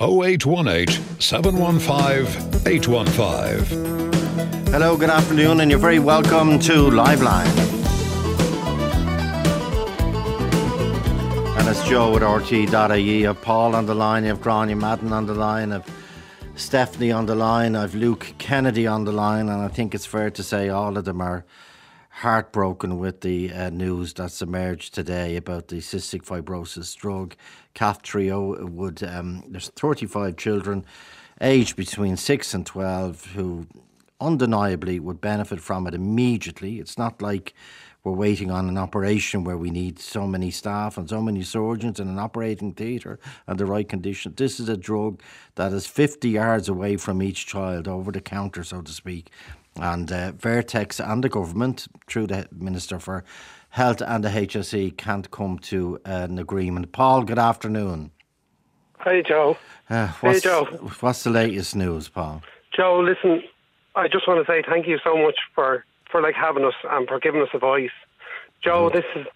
0818 715 815. Hello, good afternoon, and you're very welcome to Liveline. And it's Joe at RTE.ie. I've Paul on the line, I've Grania Madden on the line, I've Stephanie on the line, I've Luke Kennedy on the line, and I think it's fair to say all of them are heartbroken with the uh, news that's emerged today about the cystic fibrosis drug. Kaftrio would, um, there's 35 children aged between 6 and 12 who undeniably would benefit from it immediately. It's not like we're waiting on an operation where we need so many staff and so many surgeons in an operating theatre and the right condition. This is a drug that is 50 yards away from each child, over the counter, so to speak. And uh, Vertex and the government, through the Minister for Health and the HSE, can't come to an agreement. Paul, good afternoon. Hey, Joe. Uh, what's, hey, Joe. What's the latest news, Paul? Joe, listen, I just want to say thank you so much for, for like having us and for giving us a voice. Joe, mm. this is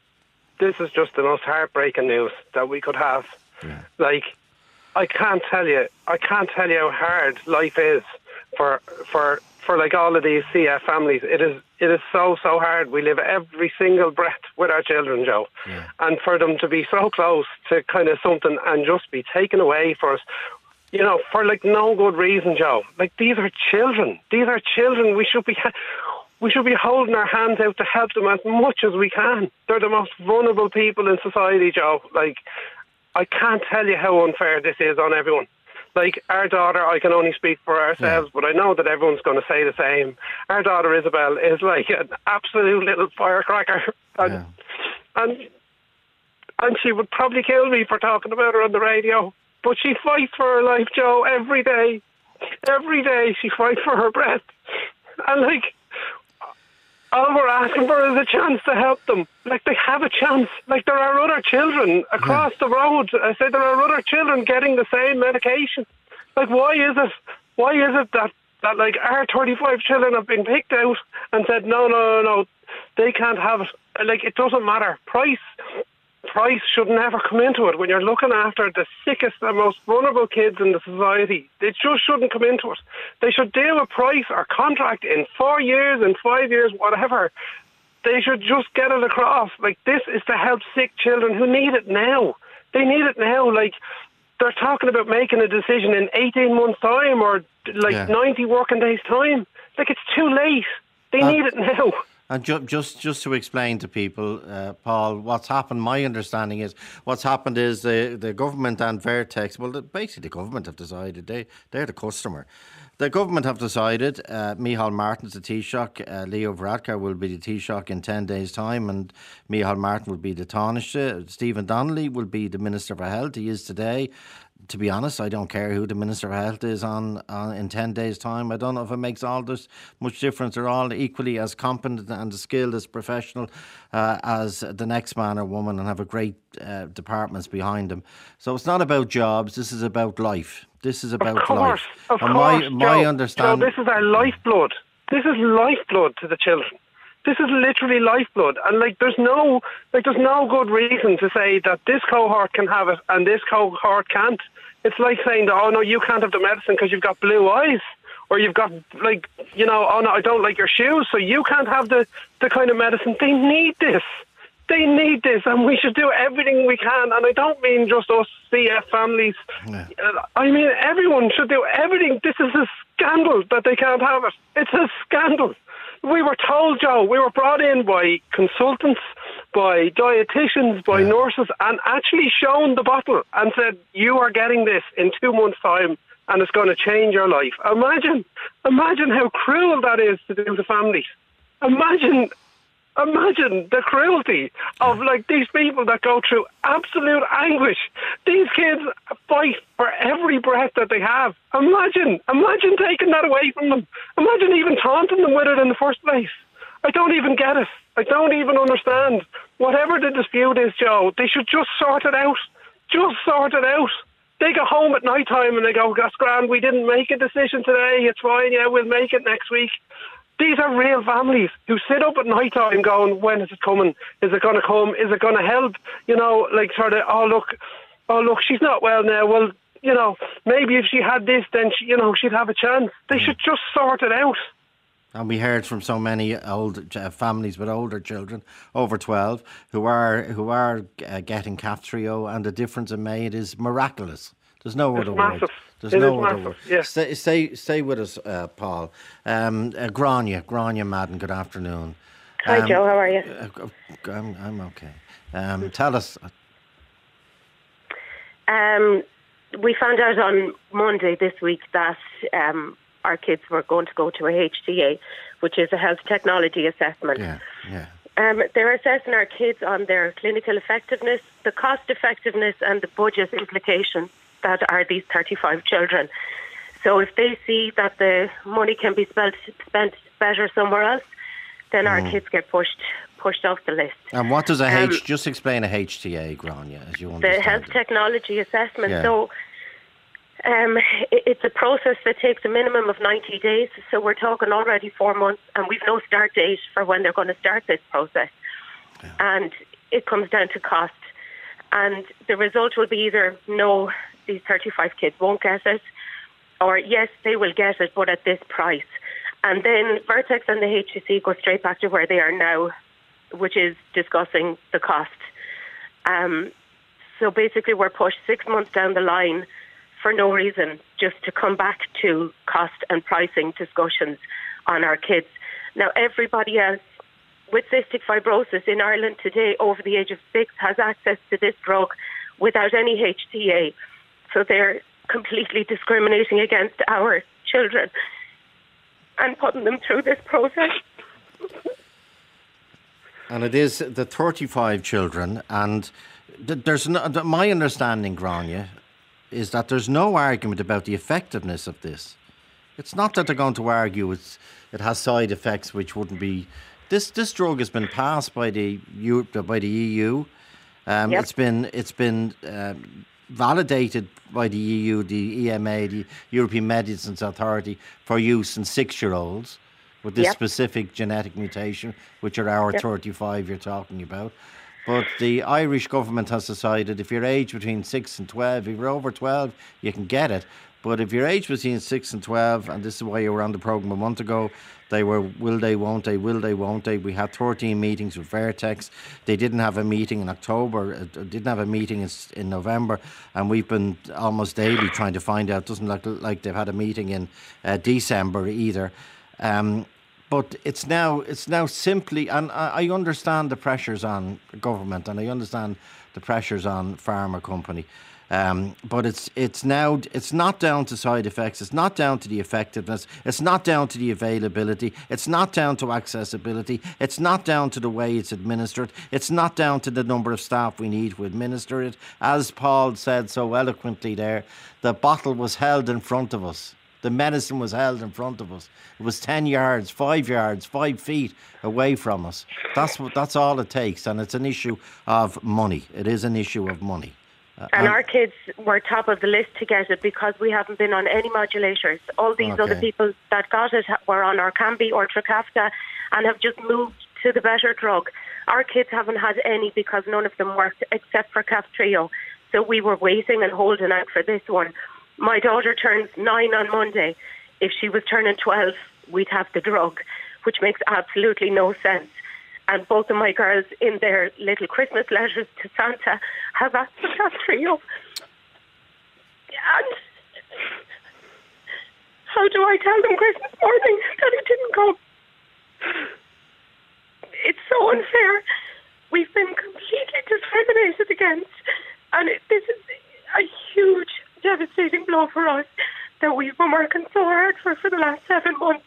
this is just the most heartbreaking news that we could have. Yeah. Like, I can't tell you, I can't tell you how hard life is for for for like all of these CF families. It is it is so so hard. We live every single breath with our children, Joe, yeah. and for them to be so close to kind of something and just be taken away for us. You know, for like no good reason, Joe. Like these are children. These are children. We should be we should be holding our hands out to help them as much as we can. They're the most vulnerable people in society, Joe. Like I can't tell you how unfair this is on everyone like our daughter, I can only speak for ourselves, yeah. but I know that everyone's going to say the same. Our daughter Isabel is like an absolute little firecracker, and yeah. and and she would probably kill me for talking about her on the radio. But she fights for her life, Joe, every day. Every day she fights for her breath, and like all we're asking for is a chance to help them. Like they have a chance. Like there are other children across yeah. the road. I said there are other children getting the same medication. Like why is it? Why is it that that like our 35 children have been picked out and said no, no, no, no, they can't have it. Like it doesn't matter. Price price should never come into it when you're looking after the sickest and most vulnerable kids in the society. It just shouldn't come into it. They should deal with price or contract in four years, in five years, whatever. They should just get it across. Like this is to help sick children who need it now. They need it now. Like they're talking about making a decision in 18 months' time or like yeah. 90 working days' time. Like it's too late. They uh, need it now. And ju- just just to explain to people, uh, Paul, what's happened. My understanding is what's happened is the the government and Vertex. Well, the, basically, the government have decided they they're the customer. The government have decided uh, Micheál Martin's the Taoiseach, uh, Leo Varadkar will be the Taoiseach in 10 days' time, and Micheál Martin will be the Tánaiste. Stephen Donnelly will be the Minister for Health. He is today to be honest, I don't care who the Minister of Health is on, on in 10 days' time. I don't know if it makes all this much difference. They're all equally as competent and as skilled as professional uh, as the next man or woman and have a great uh, departments behind them. So it's not about jobs, this is about life. This is about of course, life. Of and course, my, my Joe, understanding. Joe, this is our lifeblood. This is lifeblood to the children. This is literally lifeblood, and like there's no like there's no good reason to say that this cohort can have it and this cohort can't. It's like saying that, oh no, you can't have the medicine because you've got blue eyes. Or you've got like you know, oh no, I don't like your shoes, so you can't have the the kind of medicine. They need this. They need this, and we should do everything we can. And I don't mean just us CF families. Yeah. I mean everyone should do everything. This is a scandal that they can't have it. It's a scandal. We were told, Joe, we were brought in by consultants, by dietitians, by yeah. nurses, and actually shown the bottle and said, You are getting this in two months' time and it's going to change your life. Imagine, imagine how cruel that is to do to families. Imagine Imagine the cruelty of like these people that go through absolute anguish. These kids fight for every breath that they have. Imagine, imagine taking that away from them. Imagine even taunting them with it in the first place. I don't even get it. I don't even understand. Whatever the dispute is, Joe, they should just sort it out. Just sort it out. They go home at night time and they go, that's grand, we didn't make a decision today, it's fine, yeah, we'll make it next week. These are real families who sit up at night time going, when is it coming? Is it going to come? Is it going to help? You know, like sort of, oh look, oh look, she's not well now. Well, you know, maybe if she had this, then she, you know she'd have a chance. They should just sort it out. And we heard from so many old uh, families with older children over twelve who are who are uh, getting Kaftrio, and the difference it made is miraculous. There's no It's other massive. word. There's It no other word. yeah. Stay, stay, stay with us, uh, Paul. Um, uh, Grania, Grania Madden. Good afternoon. Hi, Um, Joe. How are you? uh, I'm, I'm okay. Um, tell us. Um, we found out on Monday this week that um, our kids were going to go to a HTA, which is a health technology assessment. Yeah, yeah. Um, they're assessing our kids on their clinical effectiveness, the cost effectiveness, and the budget implications that are these 35 children. So if they see that the money can be spent, spent better somewhere else, then our kids get pushed pushed off the list. And what does a H? Um, just explain a HTA, Grania, as you want. the health it. technology assessment. Yeah. So um, it, it's a process that takes a minimum of 90 days. So we're talking already four months, and we've no start date for when they're going to start this process. And it comes down to cost. And the result will be either no, these 35 kids won't get it, or yes, they will get it, but at this price. And then Vertex and the HSE go straight back to where they are now, which is discussing the cost. Um, so basically, we're pushed six months down the line for no reason, just to come back to cost and pricing discussions on our kids. Now, everybody else with cystic fibrosis in Ireland today over the age of six has access to this drug without any HTA. So they're completely discriminating against our children and putting them through this process. And it is the 35 children, and there's no, my understanding, Grania, is that there's no argument about the effectiveness of this. It's not that they're going to argue it's, it has side effects which wouldn't be. This this drug has been passed by the Eu- by the EU. Um, Yep. It's been it's been um, validated by the EU, the EMA, the European Medicines Authority, for use in six-year-olds with this Yep. specific genetic mutation, which are our Yep. 35 you're talking about. But the Irish government has decided if you're aged between 6 and 12, if you're over 12, you can get it. But if your age between 6 and 12, and this is why you were on the programme a month ago, they were will they, won't they, will they, won't they. We had 13 meetings with Vertex. They didn't have a meeting in October, uh, didn't have a meeting in, in November, and we've been almost daily trying to find out. Doesn't look like they've had a meeting in uh, December either. Um, but it's now it's now simply, and I, I understand the pressures on government, and I understand the pressures on pharma company. Um, but it's it's now it's not down to side effects. It's not down to the effectiveness. It's not down to the availability. It's not down to accessibility. It's not down to the way it's administered. It's not down to the number of staff we need to administer it. As Paul said so eloquently there, the bottle was held in front of us. The medicine was held in front of us. It was ten yards, five yards, five feet away from us. That's what. That's all it takes, and it's an issue of money. It is an issue of money. Uh, And our kids were top of the list to get it because we haven't been on any modulators. All these other people that got it were on Orkambi or Trikafta and have just moved to the better drug. Our kids haven't had any because none of them worked except for Kaftrio. So we were waiting and holding out for this one. My daughter turns nine on Monday. If she was turning 12, we'd have the drug, which makes absolutely no sense. And both of my girls, in their little Christmas letters to Santa, have asked for Kaftrio. And how do I tell them Christmas morning that it didn't come? It's so unfair. We've been completely discriminated against, and it, this is a huge, devastating blow for us that we've been working so hard for for the last seven months.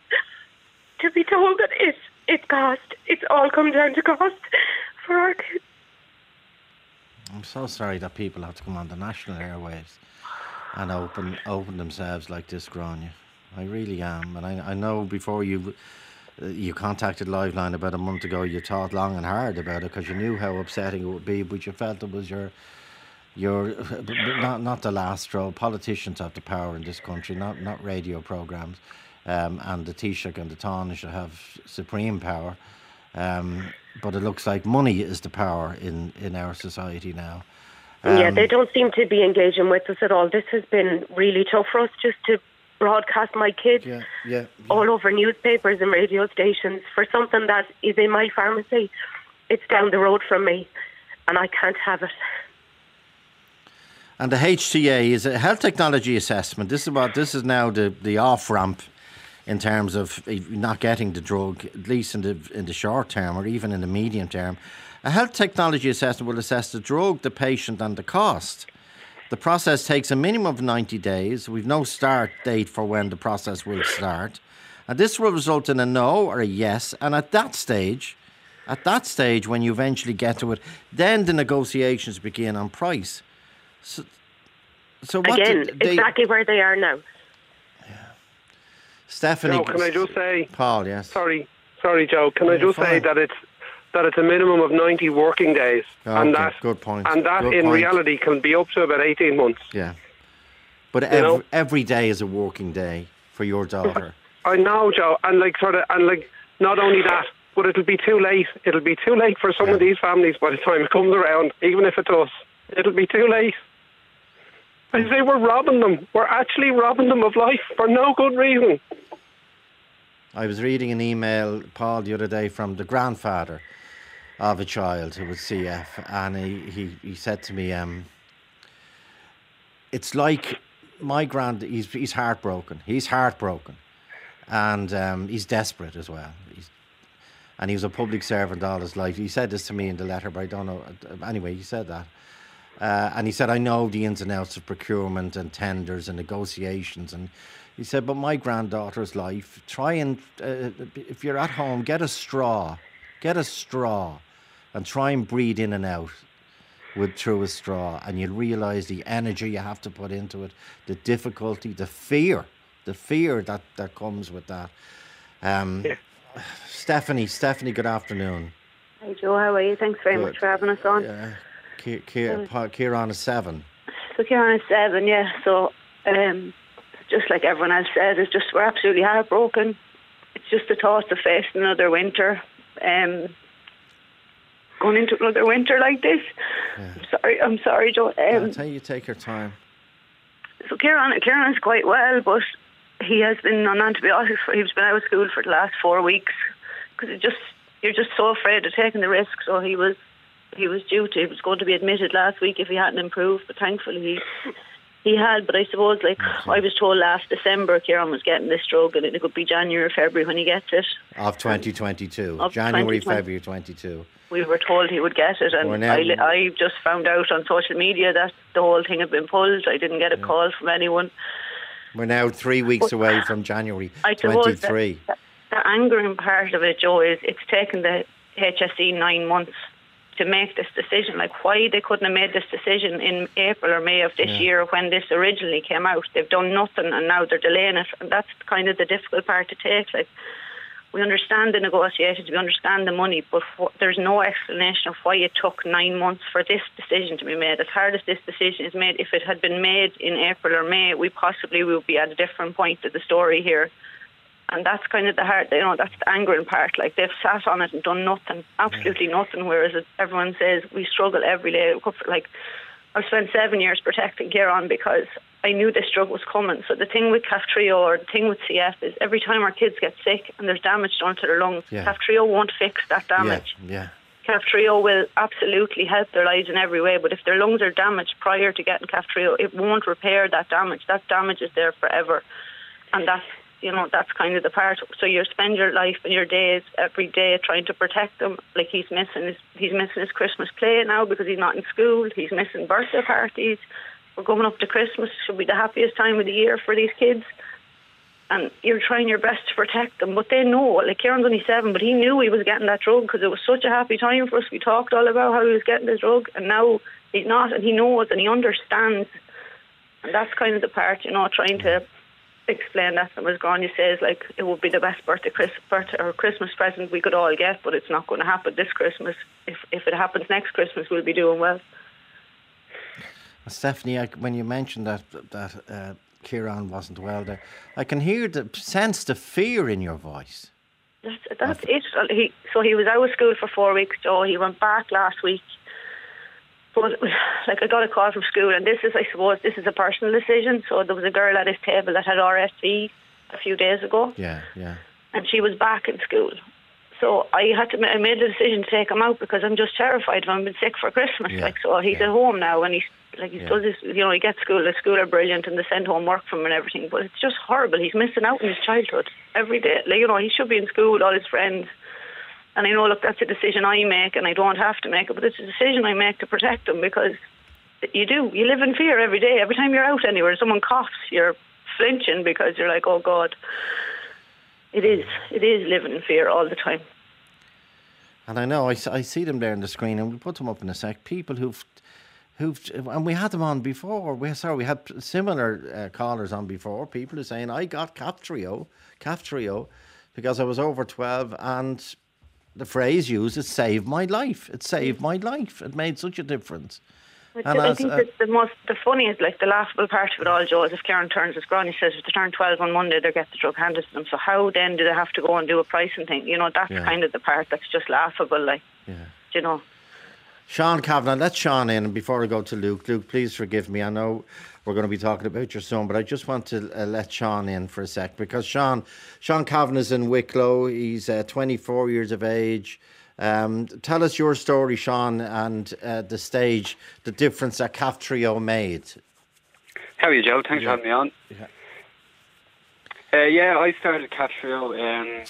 To be told that it it's cost, it's all come down to cost for our kids. I'm so sorry that people have to come on the national airwaves and open open themselves like this, Grania. I really am, and I, I know before you uh, you contacted Liveline about a month ago, you thought long and hard about it because you knew how upsetting it would be, but you felt it was your your not not the last straw. Politicians have the power in this country, not not radio programs, um, and the Taoiseach and the should have supreme power. Um, but it looks like money is the power in, in our society now. yeah, Um, they don't seem to be engaging with us at all. This has been really tough for us just to broadcast my kids Yeah, yeah. all over newspapers and radio stations for something that is in my pharmacy. It's down the road from me, and I can't have it. And the HTA is a health technology assessment. This is what this is now the, the off ramp in terms of eh, not getting the drug, at least in the in the short term or even in the medium term. A health technology assessment will assess the drug, the patient, and the cost. The process takes a minimum of 90 days. We've no start date for when the process will start. And this will result in a no or a yes. And at that stage, at that stage, when you eventually get to it, then the negotiations begin on price. So, so what Again, they, exactly where they are now. Stephanie, Joe, can I just say, Paul, yes. sorry, sorry, Joe, can oh, I Yeah, just say that it's that it's a minimum of 90 working days, Oh, and okay, that good point. and that good in point. reality can be up to about 18 months. Yeah. But every, every day is a working day for your daughter. I know, Joe, and like sort of, and like not only that, but it'll be too late. It'll be too late for some of these families by the time it comes around. Even if it does, it'll be too late. I say we're robbing them. We're actually robbing them of life for no good reason. I was reading an email, Paul, the other day from the grandfather of a child who was CF, and he, he, he said to me, um, it's like my grand, he's, he's heartbroken. He's heartbroken. And um, he's desperate as well. He's, and he was a public servant all his life. He said this to me in the letter, but I don't know. Anyway, he said that. Uh, and he said, I know the ins and outs of procurement and tenders and negotiations. And he said, but my granddaughter's life, try and, uh, if you're at home, get a straw, get a straw and try and breathe in and out with through a straw. And you'll realize the energy you have to put into it, the difficulty, the fear, the fear that, that comes with that. Um, Stephanie, Stephanie, good afternoon. Hi Joe, how are you? Thanks very Good. much for having us on. Yeah. Ki- Ki- Pa- Kieran is seven. So Kieran is seven, yeah. So um, just like everyone else said, it's just we're absolutely heartbroken. It's just the thought of facing another winter, um, going into another winter like this. I'm sorry, I'm sorry, Joe. Um, tell you, take your time. so Kieran, Kieran's quite well, but he has been on antibiotics. For, he's been out of school for the last four weeks because it just you're just so afraid of taking the risk. So he was he was due to he was going to be admitted last week if he hadn't improved, but thankfully he he had. But I suppose like I was told last December, Kieran was getting this drug, and it could be January or February when he gets it. Of 2022. Of January, 2020. February 22. We were told he would get it, and now- I, I just found out on social media that the whole thing had been pulled. I didn't get a call from anyone. We're now three weeks away from January I suppose 23. The, the angering part of it, Joe, is it's taken the HSE nine months to make this decision. Like, why they couldn't have made this decision in April or May of this Yeah. year when this originally came out? They've done nothing and now they're delaying it. And that's kind of the difficult part to take. Like, we understand the negotiations, we understand the money, but there's no explanation of why it took nine months for this decision to be made. As hard as this decision is made, if it had been made in April or May, we possibly would be at a different point of the story here. And that's kind of the hard, you know, that's the angering part. Like they've sat on it and done nothing, absolutely nothing. Whereas it, everyone says we struggle every day. Like I've spent seven years protecting Kieran because I knew this drug was coming. So the thing with Kaftrio or the thing with CF is every time our kids get sick and there's damage done to their lungs, Yeah. Kaftrio won't fix that damage. Yeah, Kaftrio will absolutely help their lives in every way, but if their lungs are damaged prior to getting Kaftrio, it won't repair that damage. That damage is there forever, and that's you know that's kind of the part. So you spend your life and your days every day trying to protect them. Like he's missing his he's missing his Christmas play now because he's not in school. He's missing birthday parties. We're going up to Christmas. Should be the happiest time of the year for these kids and you're trying your best to protect them. But they know, like Kieran's only seven, but he knew he was getting that drug because it was such a happy time for us. We talked all about how he was getting the drug, and now he's not, and he knows and he understands. And that's kind of the part, you know, trying to explain that. And was gone. Grania says, like it would be the best birthday, Chris, birthday or Christmas present we could all get, but it's not going to happen this Christmas. If if it happens next Christmas, we'll be doing well. Stephanie, I, when you mentioned that that uh, Kieran wasn't well there, I can hear the sense the fear in your voice. That's, that's it. He, so he was out of school for four weeks, Joe. He went back last week. But like I got a call from school, and this is, I suppose, this is a personal decision. So there was a girl at his table that had RSV a few days ago, Yeah, yeah. and she was back in school. So I had to. I made the decision to take him out because I'm just terrified of him being sick for Christmas. Yeah, Like so, he's yeah. at home now, and he's like he Yeah. does his. You know, he gets school. The school are brilliant, and they send home work from him and everything. But it's just horrible. He's missing out on his childhood every day. Like you know, he should be in school with all his friends. And I know, look, that's a decision I make, and I don't have to make it, but it's a decision I make to protect them because you do. You live in fear every day. Every time you're out anywhere, someone coughs, you're flinching because you're like, oh God. It is. It is living in fear all the time. And I know I see them there on the screen, and we'll put them up in a sec. People who've, who've, and we had them on before. We sorry, we had similar uh, callers on before. People are saying I got Kaftrio, Kaftrio, because I was over twelve, and the phrase used, it "saved my life." It saved my life. It made such a difference. And I think that the most, the funniest, like the laughable part of it all, Joe, is if Karen turns his granny says if they turn 12 on Monday, they get the drug handed to them. So how then do they have to go and do a pricing thing? You know, that's Yeah. kind of the part that's just laughable, like, Yeah. you know. Sean Kavanagh, let Sean in. And before I go to Luke, Luke, please forgive me. I know we're going to be talking about your son, but I just want to uh, let Sean in for a sec because Sean, Sean Cavan is in Wicklow. He's uh, 24 years of age. Um, tell us your story, Sean, and uh, the stage, the difference that Kaftrio made. How are you, Joe? Thanks Yeah. for having me on. Yeah. Uh, yeah, I started Kaftrio in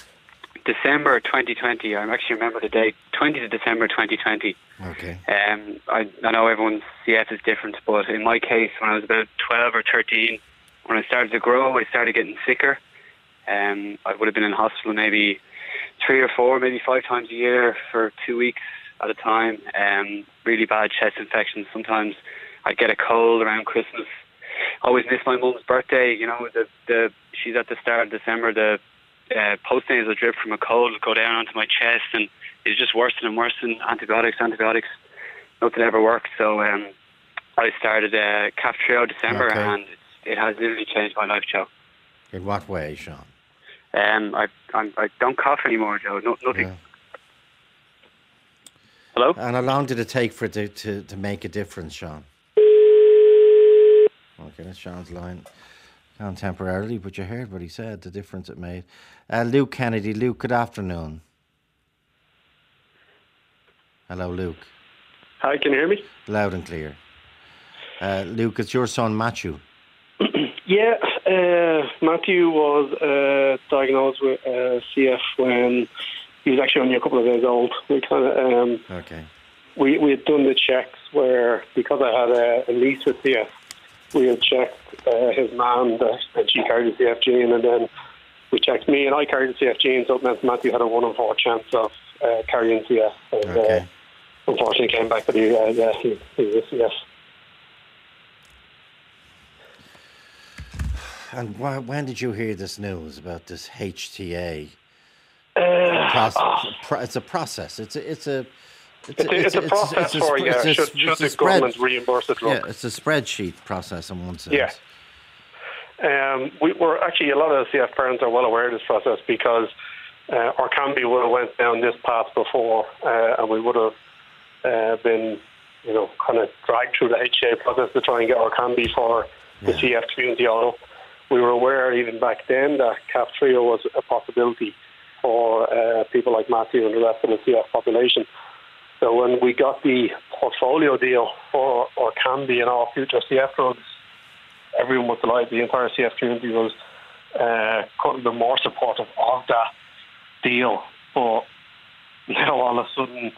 December 2020. I actually remember the date, 20th of December 2020. Okay. Um, I, I know everyone's CF is different, but in my case, when I was about 12 or 13, when I started to grow, I started getting sicker. Um, I would have been in hospital maybe three or four, maybe five times a year for two weeks at a time. Um, really bad chest infections. Sometimes I'd get a cold around Christmas. Always miss my mum's birthday. You know, the the she's at the start of December. The uh, postnasal drip from a cold would go down onto my chest, and it's just worse and worse. And antibiotics, antibiotics, nothing ever worked. So um, I started uh, Kaftrio December, Okay. and it's, it has literally changed my life, Joe. In what way, Sean? Um, I I'm, I don't cough anymore, Joe. No, nothing. Yeah. Hello. And how long did it take for it to, to, to make a difference, Sean? Okay, that's Sean's line. Down temporarily, but you heard what he said, the difference it made. Uh, Luke Kennedy. Luke, good afternoon. Hello, Luke. Hi, can you hear me? Loud and clear. Uh, Luke, it's your son, Matthew. Yeah, uh, Matthew was uh, diagnosed with uh, CF when he was actually only a couple of days old. We kind of um, Okay. we we had done the checks where because I had a, a niece with CF, we had checked uh, his mum that and she carried the CF gene, and then we checked me and I carried the CF gene, so it meant Matthew had a one in four chance of uh, carrying CF. And, Okay. Unfortunately, came back that he uh, yeah he, he was CF. And wh- when did you hear this news about this HTA? Uh, Process, pro- it's a process. It's a, it's a, It's a, it's a process it's a for spre- you. it's a Should, should the spread- government reimburse the drug? Yeah, it's a spreadsheet process in one sense. Yeah. Um, we were actually a lot of CF parents are well aware of this process because uh, Orkambi would have went down this path before, uh, and we would have uh, been, you know, kind of dragged through the HTA process to try and get our Orkambi for the Yeah. CF community. Although we were aware even back then that Kaftrio was a possibility for uh, people like Matthew and the rest of the CF population. So when we got the portfolio deal for Orkambi and all future CF drugs, everyone was delighted. The entire CF community was uh, couldn't be more supportive of that deal. But now all of a sudden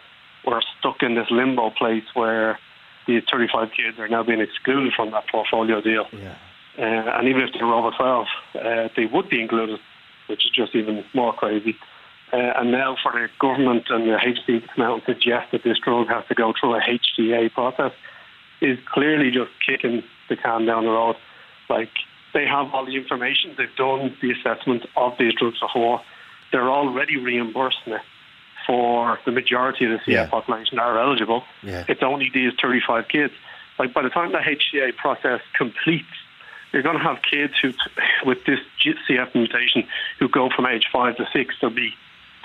we're stuck in this limbo place where the 35 kids are now being excluded from that portfolio deal. Yeah. Uh, and even if they were over 12, uh, they would be included, which is just even more crazy. Uh, and now for the government and the HSE to come out and suggest that this drug has to go through a HTA process is clearly just kicking the can down the road. Like, they have all the information, they've done the assessment of these drugs before, they're already reimbursing it for the majority of the CF Yeah. population are eligible. Yeah. It's only these 35 kids. Like, by the time the HTA process completes, you're going to have kids who, with this CF mutation, who go from age five to six. There'll be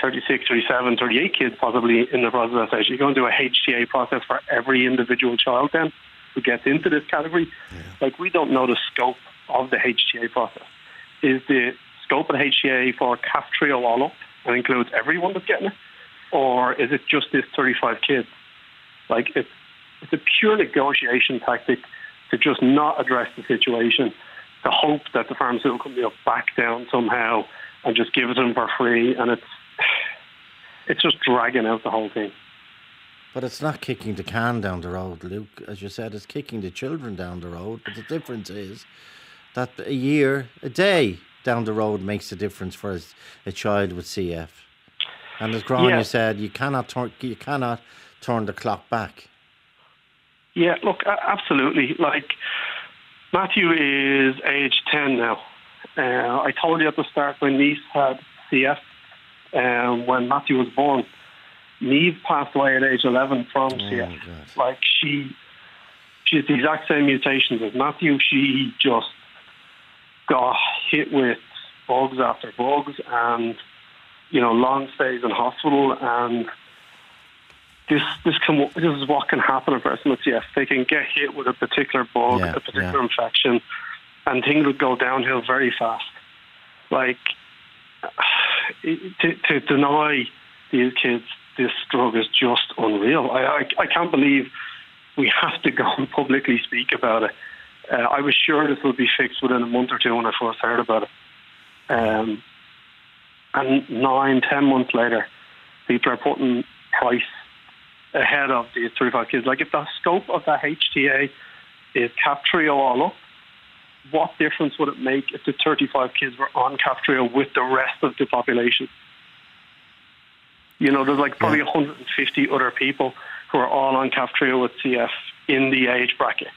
36, 37, 38 kids possibly in the process stage. You're going to do a HTA process for every individual child then who gets into this category. Yeah. Like, we don't know the scope of the HTA process. Is the scope of the HTA for Kaftrio all up and includes everyone that's getting it? Or is it just this 35 kids? Like, it's, it's a pure negotiation tactic to just not address the situation, to hope that the pharmaceutical company will back down somehow and just give it to them for free. And it's, it's just dragging out the whole thing. But it's not kicking the can down the road, Luke. As you said, it's kicking the children down the road. But the difference is that a year, a day down the road makes a difference for a, a child with CF. And as Grania yeah. said, you cannot turn you cannot turn the clock back. Yeah, look, absolutely. Like Matthew is age ten now. Uh, I told you at the start my niece had CF um, when Matthew was born. Neve passed away at age 11 from oh, CF. Like she, she has the exact same mutations as Matthew. She just got hit with bugs after bugs, and you know, long stays in hospital. And this this can this is what can happen in person with CF. They can get hit with a particular bug, yeah, a particular yeah. infection, and things would go downhill very fast. Like to, to deny these kids this drug is just unreal. I, I, I can't believe we have to go and publicly speak about it. Uh, I was sure this would be fixed within a month or two when I first heard about it. Um, and nine, ten months later, people are putting price ahead of these 35 kids. Like if the scope of that HTA is Kaftrio all up, what difference would it make if the 35 kids were on Kaftrio with the rest of the population? You know, there's like probably yeah. 150 other people who are all on Kaftrio with CF in the age bracket.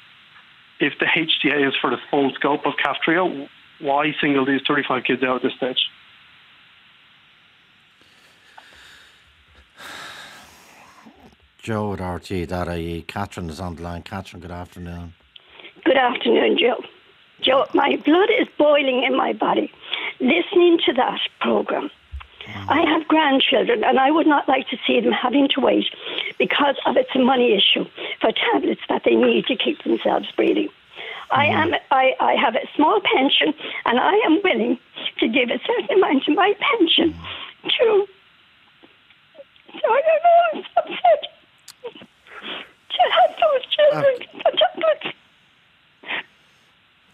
If the HTA is for the full scope of Kaftrio, why single these 35 kids out at this stage? Joe at RTE.ie. Catherine is on the line. Catherine, good afternoon. Good afternoon, Joe. Joe, my blood is boiling in my body. Listening to that program, I have grandchildren, and I would not like to see them having to wait because of it's a money issue for tablets that they need to keep themselves breathing. I mm-hmm. am I, I have a small pension and I am willing to give a certain amount of my pension to I don't know, I'm upset to have those children uh, tablets.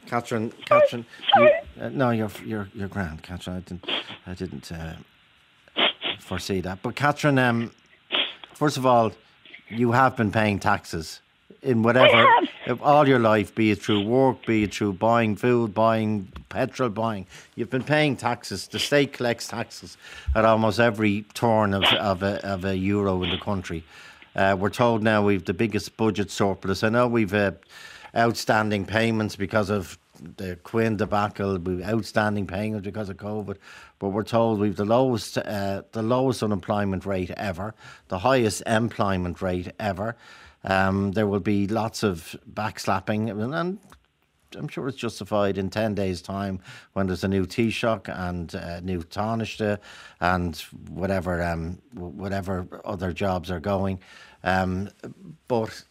Catherine, Catherine, you, uh, no, you're you're you're grand, Catherine. I didn't, I didn't uh, foresee that. But Catherine, um, first of all, you have been paying taxes in whatever all your life, be it through work, be it through buying food, buying petrol, buying. You've been paying taxes. The state collects taxes at almost every turn of of a, of a euro in the country. Uh, we're told now we've the biggest budget surplus. I know we've uh, outstanding payments because of the Quinn debacle, we outstanding payments because of COVID, but we're told we've the lowest uh, the lowest unemployment rate ever, the highest employment rate ever. Um, there will be lots of backslapping, and I'm sure it's justified in 10 days' time when there's a new Taoiseach and a new Tánaiste and whatever, um, whatever other jobs are going. Um, but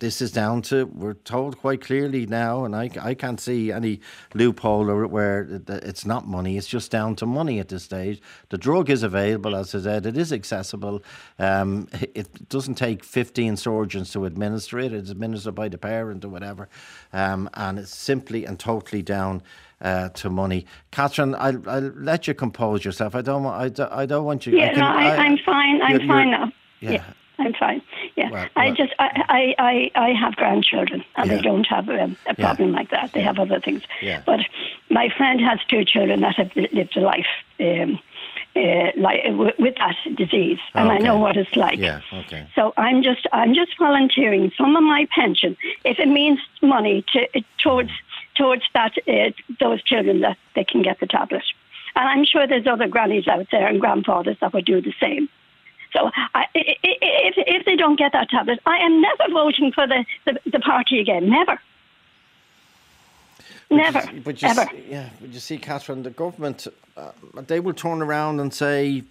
this is down to we're told quite clearly now, and I, I can't see any loophole or where it's not money. It's just down to money at this stage. The drug is available, as I said, it is accessible. Um, it doesn't take 15 surgeons to administer it. It's administered by the parent or whatever, um, and it's simply and totally down. Uh, to money, Catherine. I'll, I'll let you compose yourself. I don't. I don't, I don't want you. Yeah, I can, no, I, am fine. I'm fine now. Yeah. yeah. I'm fine. Yeah, well, well, I just I, I I have grandchildren and yeah. they don't have um, a problem yeah. like that. They yeah. have other things. But my friend has two children that have lived a life. Um, uh, like with that disease, and okay. I know what it's like. Yeah, okay. So I'm just I'm just volunteering some of my pension, if it means money to towards towards that uh, those children that they can get the tablet. And I'm sure there's other grannies out there and grandfathers that would do the same. So I, if, if they don't get that tablet, I am never voting for the, the, the party again. Never. But never. You, but you ever. See, yeah, but you see, Catherine, the government, uh, they will turn around and say,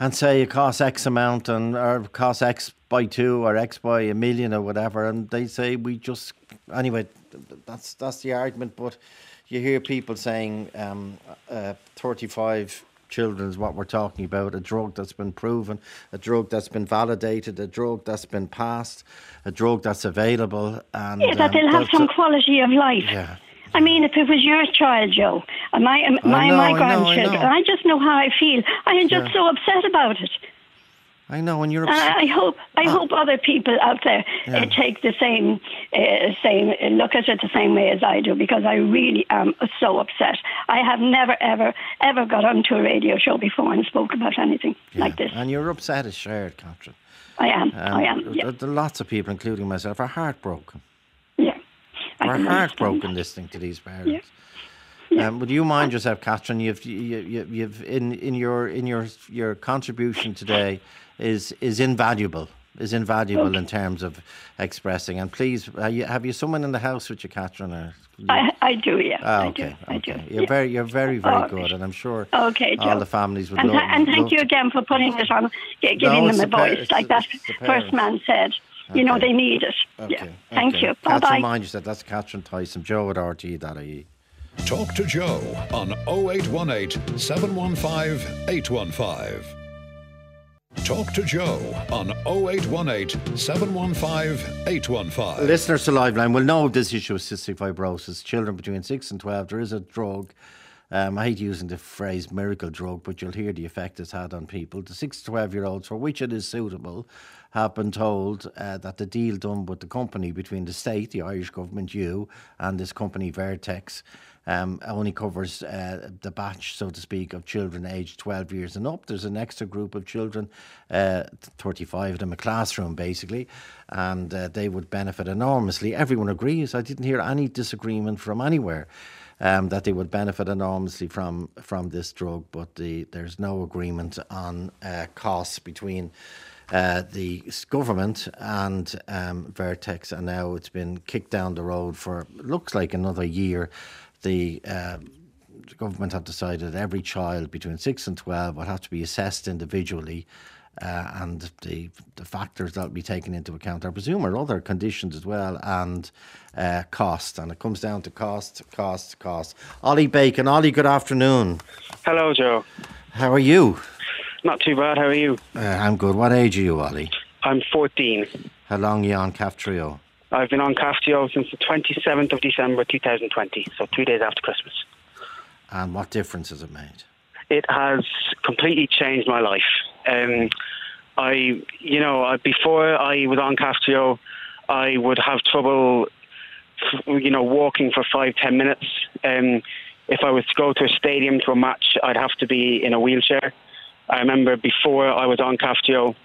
and say it costs X amount and or costs X by two or X by a million or whatever, and they say we just anyway. That's that's the argument, but you hear people saying um, uh, thirty-five children is what we're talking about. A drug that's been proven, a drug that's been validated, a drug that's been passed, a drug that's available, and Yeah, that um, they'll have some quality of life. Yeah. I mean, if it was your child, Joe, and my my, I my know, I grandchildren, know. I just know how I feel. I am just Yeah. so upset about it. I know, and you're Uh. I hope I hope other people out there Yeah. uh, take the same uh, same uh, look at it the same way as I do because I really am so upset. I have never ever ever got onto a radio show before and spoke about anything like this. And your upset is shared, Catherine. I am. Um, I am. Yeah. there- there are Lots of people, including myself, are heartbroken. yeah. I We're heartbroken listening to these parents. Um, would you mind yourself, Catherine? You've you, you, you've in, in your in your your contribution today is is invaluable. Is invaluable in terms of expressing. And please, have you, have you someone in the house with you, Catherine? Or I, I do. Yeah. Ah, I okay. I okay. do. You're yeah. very, you're very, very All good, and I'm sure Okay, all Joe. the families would And, love. th- and thank love you again for putting it on, giving it's them a the par- voice like that first man said. You know, they need it. Okay, yeah. Thank okay. you. Bye Catherine, bye. mind you said that's Catherine Tyson, Joe at RTE.ie. Talk to Joe on 0818 715 815. Talk to Joe on 0818 715 815. Listeners to Liveline will know this issue of cystic fibrosis. Children between 6 and 12, there is a drug. Um, I hate using the phrase miracle drug, but you'll hear the effect it's had on people. The 6 to 12 year olds for which it is suitable have been told uh, that the deal done with the company between the state, the Irish government, you, and this company Vertex um, only covers uh, the batch, so to speak, of children aged 12 years and up. There's an extra group of children, uh, 35 of them, a classroom basically, and uh, they would benefit enormously. Everyone agrees. I didn't hear any disagreement from anywhere. Um, that they would benefit enormously from from this drug, but the, there's no agreement on uh, costs between uh, the government and um, Vertex, and now it's been kicked down the road for looks like another year. The uh, the government have decided that every child between six and twelve will have to be assessed individually, uh, and the the factors that will be taken into account, I presume, are other conditions as well and uh, cost. And it comes down to cost, cost, cost. Ollie Bacon, Ollie, good afternoon. Hello, Joe. How are you? Not too bad. How are you? Uh, I'm good. What age are you, Ollie? I'm 14. How long are you on Kaftrio? I've been on Kaftrio since the 27th of December 2020, so three days after Christmas. And what difference has it made? It has completely changed my life. Um, I, you know, I, before I was on Kaftrio, I would have trouble, you know, walking for five, ten minutes. Um, if I was to go to a stadium to a match, I'd have to be in a wheelchair. I remember before I was on Kaftrio,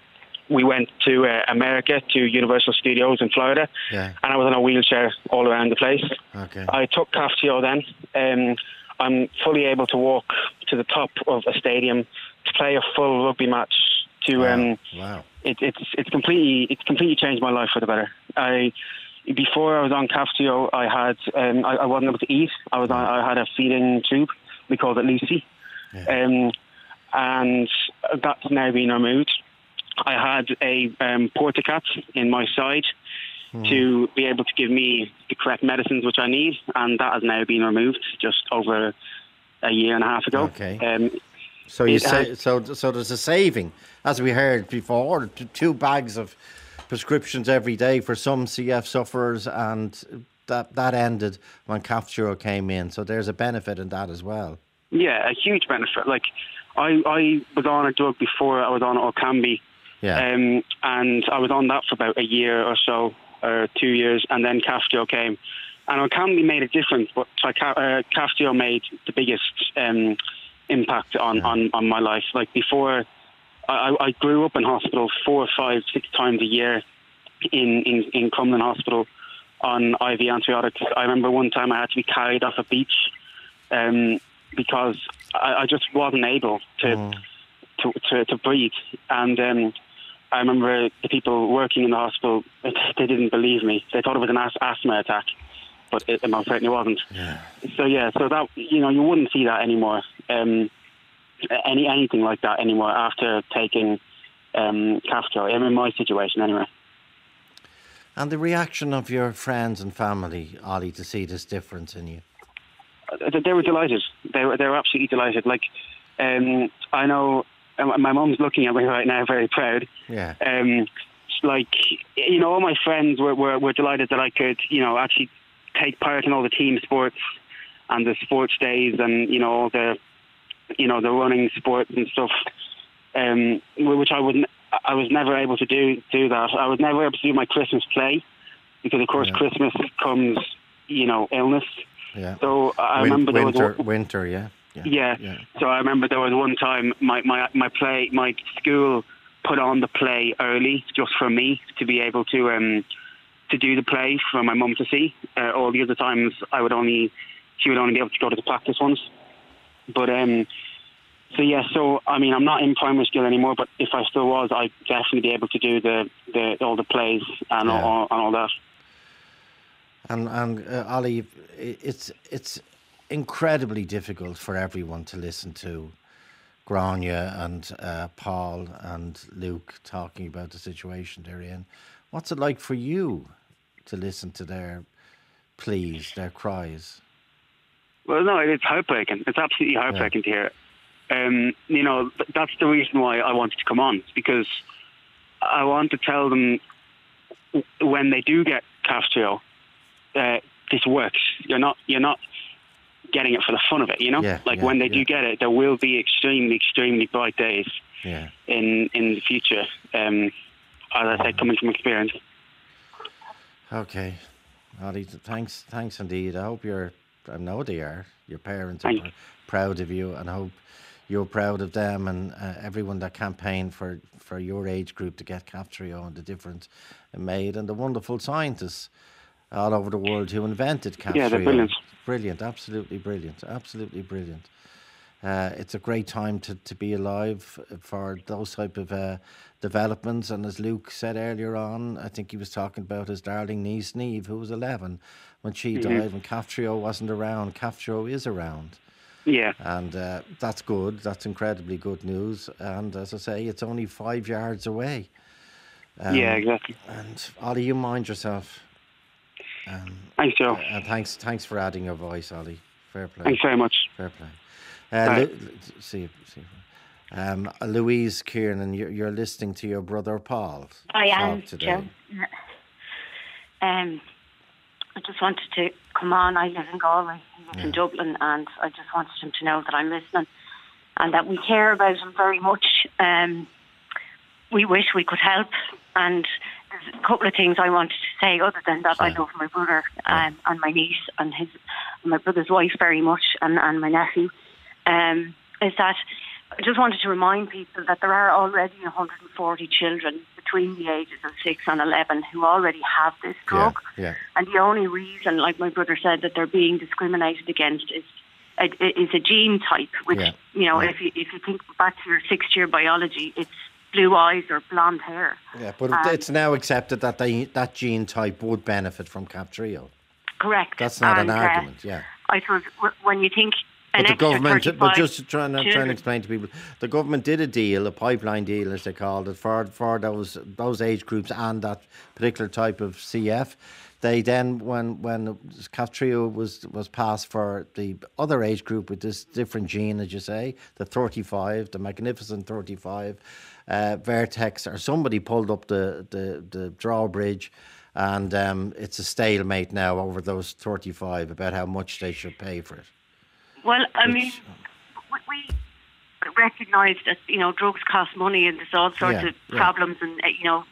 we went to uh, America, to Universal Studios in Florida, Yeah. and I was in a wheelchair all around the place. Okay. I took Kaftrio then. Um, I'm fully able to walk to the top of a stadium to play a full rugby match. To um, wow. it, it's it's completely it's completely changed my life for the better. I before I was on Kaftrio, I had um, I, I wasn't able to eat. I was on, I had a feeding tube. We called it Lucy, um, and that's now been removed. I had a um, portacath in my side to be able to give me the correct medicines which I need, and that has now been removed just over a year and a half ago. Okay. Um, So you say has- so so there's a saving, as we heard before, two bags of prescriptions every day for some CF sufferers, and that that ended when Kaftrio came in. So there's a benefit in that as well. Yeah, a huge benefit. Like, I, I was on a drug before I was on Orkambi, Yeah. um, and I was on that for about a year or so, or two years, and then Kaftrio came. And Orkambi made a difference, but uh, Kaftrio made the biggest um, impact on, on, on my life. Like, before, I, I grew up in hospital four, five, six times a year in, in, in Crumlin Hospital on IV antibiotics. I remember one time I had to be carried off a beach um, because I, I just wasn't able to, to, to, to breathe. And um, I remember the people working in the hospital, they didn't believe me. They thought it was an as- asthma attack, but it, most certainly wasn't. So, yeah, so that, you know, you wouldn't see that anymore. Um, any anything like that anymore after taking um, Kaftrio. In my situation anyway. And the reaction of your friends and family, Ollie, to see this difference in you? Uh, They were delighted. They were they were absolutely delighted. Like um, I know my mum's looking at me right now, very proud. Yeah. Um, like you know, all my friends were, were were delighted that I could you know actually take part in all the team sports and the sports days and you know all the you know the running sports and stuff. Um, which I wouldn't. I was never able to do do that. I was never able to do my Christmas play because, of course, Yeah. Christmas comes, you know, illness. Yeah. So I Win- remember there was winter, one- winter, yeah. Yeah. Yeah. So I remember there was one time my, my my play my school put on the play early just for me to be able to um to do the play for my mum to see. Uh, all the other times I would only she would only be able to go to the practice ones. But um so yeah, so I mean I'm not in primary school anymore, but if I still was, I'd definitely be able to do the, the all the plays and Yeah. all and all that. And and uh, Ollie, i- it's it's incredibly difficult for everyone to listen to Grania and uh, Paul and Luke talking about the situation they're in. What's it like for you to listen to their pleas, their cries? Well, no, it's heartbreaking. It's absolutely heartbreaking to hear. Um, you know, that's the reason why I wanted to come on because I want to tell them when they do get Kaftrio, uh, this works. You're not, you're not getting it for the fun of it. You know, Yeah, like yeah, when they yeah. do get it, there will be extremely, extremely bright days in in the future. Um, as I said, coming from experience. Okay, th- thanks, thanks indeed. I hope you're, I know they are, your parents are proud of you, and I hope you're proud of them and uh, everyone that campaigned for, for your age group to get Kaftrio and the difference it made, and the wonderful scientists all over the world who invented Kaftrio. Yeah, they're brilliant. Brilliant, absolutely brilliant, absolutely brilliant. Uh, it's a great time to, to be alive for those type of uh, developments. And as Luke said earlier on, I think he was talking about his darling niece Neve, who was 11 when she Mhm. died, when Kaftrio wasn't around. Kaftrio is around. Yeah. And uh, that's good. That's incredibly good news. And as I say, it's only five yards away. Um, yeah, exactly. And Ollie, you mind yourself. Um, Thanks, Joe. and thanks, thanks for adding your voice, Ollie. Fair play. Thanks very much. Fair play. Uh, Lu- see, see. Um, Louise Kiernan, you're, you're listening to your brother Paul. I am, today. Joe. Um, I just wanted to come on. I live in Galway, he lives in Dublin, and I just wanted him to know that I'm listening and that we care about him very much. Um, we wish we could help, and there's a couple of things I wanted to say other than that. I love my brother um, and my niece and his and my brother's wife very much, and, and my nephew. Um, is that I just wanted to remind people that there are already 140 children between the ages of 6 and 11 who already have this drug. Yeah. And the only reason, like my brother said, that they're being discriminated against is a, is a gene type, which, Yeah. you know, Yeah. if, you, if you think back to your sixth year biology, it's blue eyes or blonde hair. Yeah, but Um, it's now accepted that they, that gene type would benefit from Kaftrio. Correct. That's not And, an uh, argument, yeah. I suppose when you think But the government, but just to try and, try and explain to people, the government did a deal, a pipeline deal, as they called it, for for those those age groups and that particular type of CF. They then, when when Kaftrio was was passed for the other age group with this different gene, as you say, the 35, the magnificent 35, uh, Vertex or somebody pulled up the the, the drawbridge. And um, it's a stalemate now over those 35 about how much they should pay for it. Well, I Which- mean, we, we recognise that you know drugs cost money and there's all sorts Yeah, of yeah. problems and uh, you know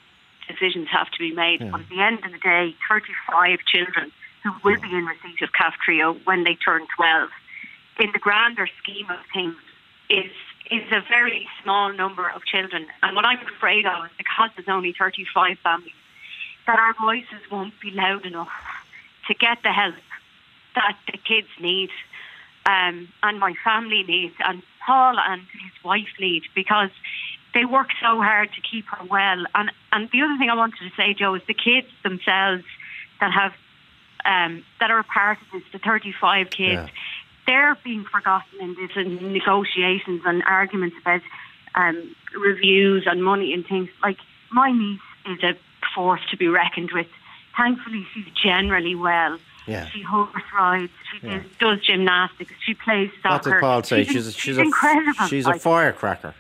decisions have to be made. Yeah. But at the end of the day, 35 children who will be in receipt of Kaftrio when they turn 12, in the grander scheme of things, is is a very small number of children. And what I'm afraid of is because there's only 35 families, that our voices won't be loud enough to get the help that the kids need um, and my family needs and Paul and his wife need because they work so hard to keep her well. And, and the other thing I wanted to say, Joe, is the kids themselves that have um, that are a part of this, the 35 kids, Yeah. they're being forgotten in this in negotiations and arguments about um, reviews and money and things. Like my niece is a force to be reckoned with. Thankfully, she's generally well. Yeah. She horse rides. She Yeah. does, does gymnastics. She plays What soccer. did Paul say? She's, She's a, she's, she's a incredible. she's a firecracker.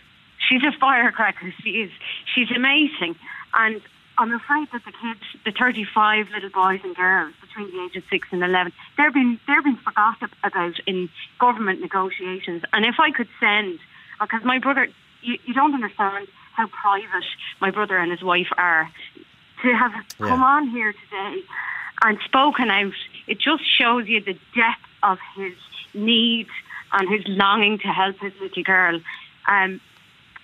She's a firecracker. She is. She's amazing. And I'm afraid that the kids, the 35 little boys and girls between the age of six and 11, they're being they're being forgotten about in government negotiations. And if I could send, because my brother, you, you don't understand how private my brother and his wife are. To have come on here today and spoken out, it just shows you the depth of his need and his longing to help his little girl. Um,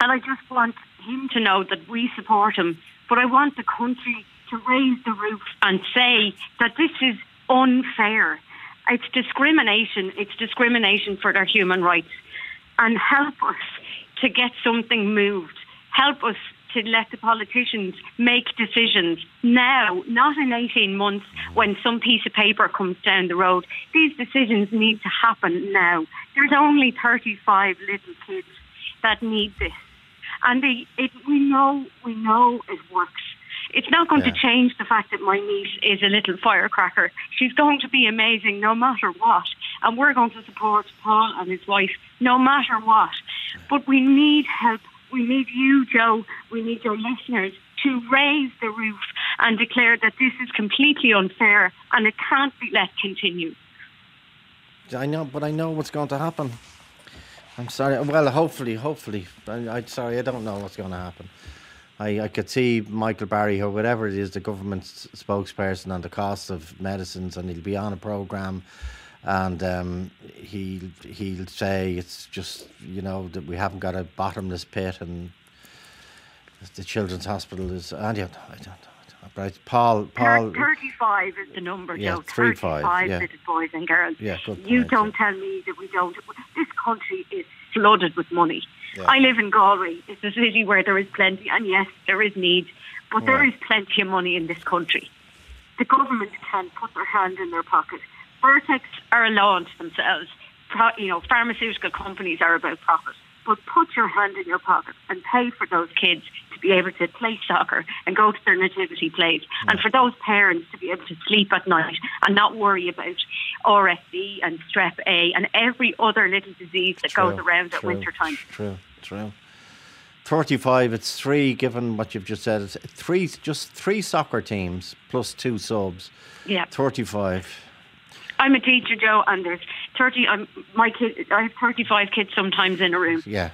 and I just want him to know that we support him. But I want the country to raise the roof and say that this is unfair. It's discrimination. It's discrimination for their human rights. And help us to get something moved. Help us to let the politicians make decisions now, not in 18 months when some piece of paper comes down the road. These decisions need to happen now. There's only 35 little kids that need this. And they, it, we know, we know it works. It's not going Yeah. to change the fact that my niece is a little firecracker. She's going to be amazing no matter what. And we're going to support Paul and his wife no matter what. But we need help. We need you, Joe. We need your listeners to raise the roof and declare that this is completely unfair and it can't be let continue. I know, but I know what's going to happen. I'm sorry. Well, hopefully, hopefully. I, I'm sorry. I don't know what's going to happen. I, I could see Michael Barry or whatever it is, the government spokesperson on the cost of medicines, and he'll be on a program, and um, he he'll say it's just you know that we haven't got a bottomless pit, and the children's hospital is. I don't. I don't But Paul, Paul. 35 is the number, Yeah, Joe. 35, 35 yeah. little boys and girls. Yeah, good you point, don't tell me that we don't. This country is flooded with money. Yeah. I live in Galway. It's a city where there is plenty, and yes, there is need, but there Yeah. is plenty of money in this country. The government can put their hand in their pocket. Vertex are a law unto themselves. Pro, you know, pharmaceutical companies are about profit. But put your hand in your pocket and pay for those kids to be able to play soccer and go to their nativity plays, mm. and for those parents to be able to sleep at night and not worry about RSV and strep A and every other little disease that goes True, around at true, winter time. True, true. Thirty-five. It's three. Given what you've just said, it's three. Just three soccer teams plus two subs. Yeah. Thirty-five. I'm a teacher, Joe, and there's 30. I'm, my kid, I have 35 kids sometimes in a room, Yeah.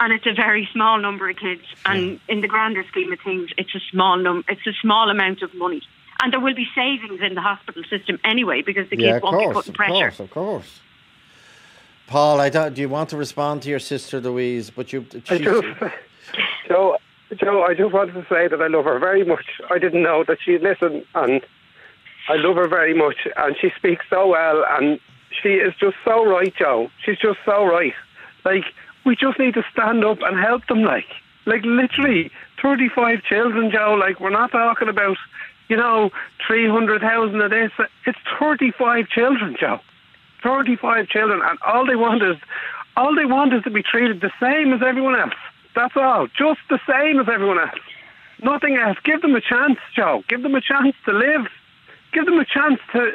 and it's a very small number of kids. And in the grander scheme of things, it's a small num, It's a small amount of money, and there will be savings in the hospital system anyway because the kids yeah, won't be course, putting of pressure. course, of course. Paul, I don't, do you want to respond to your sister Louise? But you, I do. Joe, Joe, I just wanted to say that I love her very much. I didn't know that she'd listen, and I love her very much. And she speaks so well, and she is just so right, Joe. She's just so right. Like we just need to stand up and help them. Like, like literally, thirty-five children, Joe. Like we're not talking about, you know, three hundred thousand of this. It's thirty-five children, Joe. 35 children, and all they want is, all they want is to be treated the same as everyone else. That's all, just the same as everyone else. Nothing else. Give them a chance, Joe. Give them a chance to live. Give them a chance to,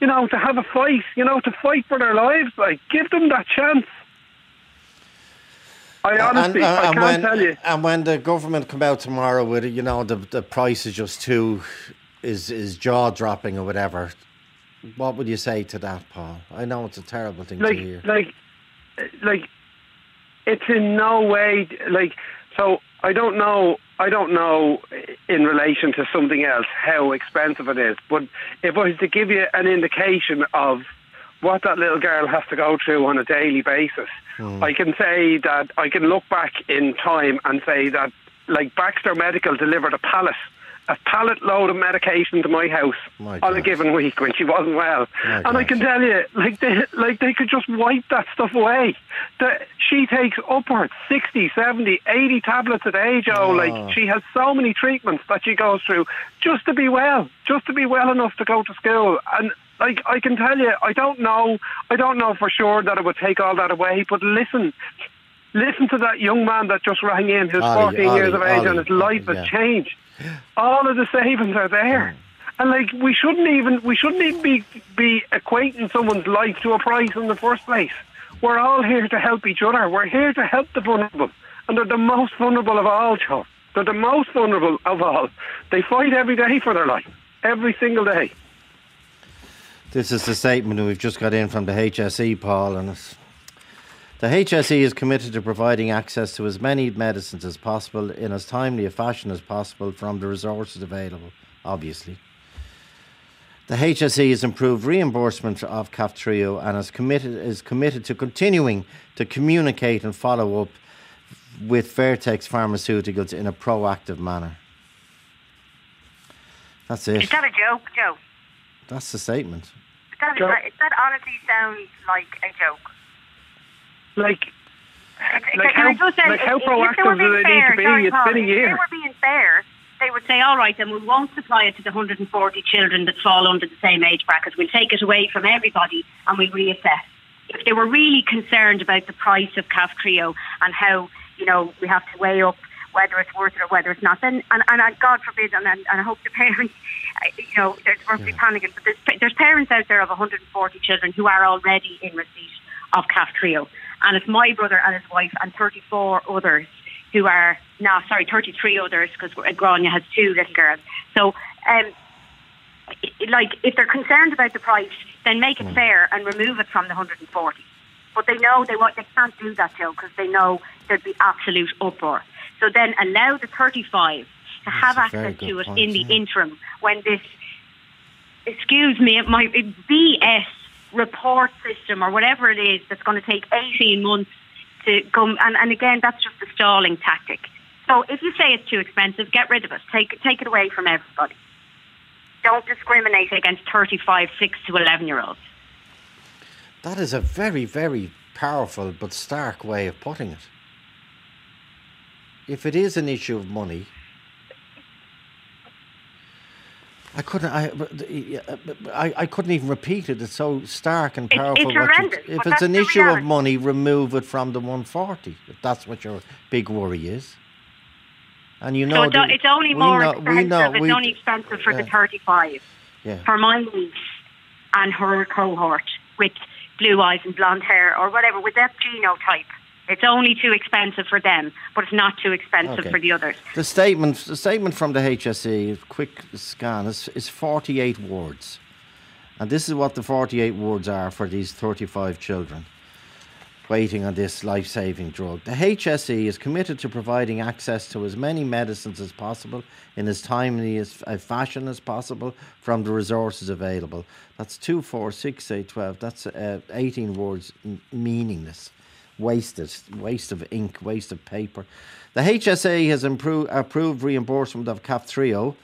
you know, to have a fight. You know, to fight for their lives. Like, give them that chance. I honestly, I can't when, tell you. And when the government come out tomorrow with, it, you know, the the price is just too, is is jaw dropping or whatever. What would you say to that, Paul? I know it's a terrible thing like to hear. like like it's in no way like so I don't know I don't know in relation to something else how expensive it is but if I was to give you an indication of what that little girl has to go through on a daily basis hmm. I can say that I can look back in time and say that like Baxter Medical delivered a pallet a pallet load of medication to my house My on a given week when she wasn't well My and I can tell you, like they, like they could just wipe that stuff away. That she takes upwards 60, 70, 80 tablets a day, Joe. Oh. Like she has so many treatments that she goes through just to be well, just to be well enough to go to school. And Like I can tell you, I don't know. I don't know for sure that it would take all that away. But listen, listen to that young man that just rang in, who's Ollie, 14 years of age, Ollie, and his life yeah. has changed. All of the savings are there. Mm. And like we shouldn't even we shouldn't even be be equating someone's life to a price in the first place. We're all here to help each other. We're here to help the vulnerable, and they're the most vulnerable of all, Joe. They're the most vulnerable of all. They fight every day for their life, every single day. This is the statement we've just got in from the HSE, Paul, and it's, the HSE is committed to providing access to as many medicines as possible in as timely a fashion as possible from the resources available, obviously. The HSE has improved reimbursement of Kaftrio and is committed, is committed to continuing to communicate and follow up with Vertex Pharmaceuticals in a proactive manner. That's it. Is that a joke, Joe? That's the statement. That, Joe? that honestly sounds like a joke. Like, like how, say, like how if- if they were proactive do being they need fair, to be? sorry, It's Paul, been a If they were being fair, they would say, all right, then we won't supply it to the 140 children that fall under the same age bracket. We'll take it away from everybody and we'll reassess. If they were really concerned about the price of Kaftrio and how, you know, we have to weigh up whether it's worth it or whether it's not, then, and, and I, God forbid, and, and I hope the parents, uh, you know, they're supposed to be panicking, but there's, there's parents out there of 140 children who are already in receipt of Kaftrio. And it's my brother and his wife and 34 others who are, now, sorry, 33 others because Grania has two little girls. So, um, like, if they're concerned about the price, then make it fair and remove it from the 140. But they know they want, they can't do that, Joe, because they know there'd be absolute uproar. So then allow the 35 to have very access to it point, in the yeah. interim when this, excuse me, it might be BS report system or whatever it is that's going to take 18 months to come. And, and again, that's just a stalling tactic. So if you say it's too expensive, get rid of it. Take, take it away from everybody. Don't discriminate against 35, 6 to 11 year olds. That is a very, very powerful but stark way of putting it. If it is an issue of money, I couldn't. I, uh, I, I couldn't even repeat it. It's so stark and It's- powerful. it's you- if it's an the issue of money, remove it from the 140. If that's what your big worry is. And you know, so it's, that- it's only more know- expensive. we know- it's we- only expensive for the 35. Yeah. For my niece and her cohort with blue eyes and blonde hair or whatever, with that genotype. It's only too expensive for them, but it's not too expensive Okay. for the others. The statement, the statement from the HSE, quick scan, is, is 48 words. And this is what the 48 words are for these 35 children waiting on this life saving drug. The HSE is committed to providing access to as many medicines as possible in as timely as, a fashion as possible from the resources available. That's 2, 4, 6, 8, 12. That's uh, 18 words m- meaningless wasted, waste of ink, waste of paper. The HSE has improved, approved reimbursement of Kaftrio,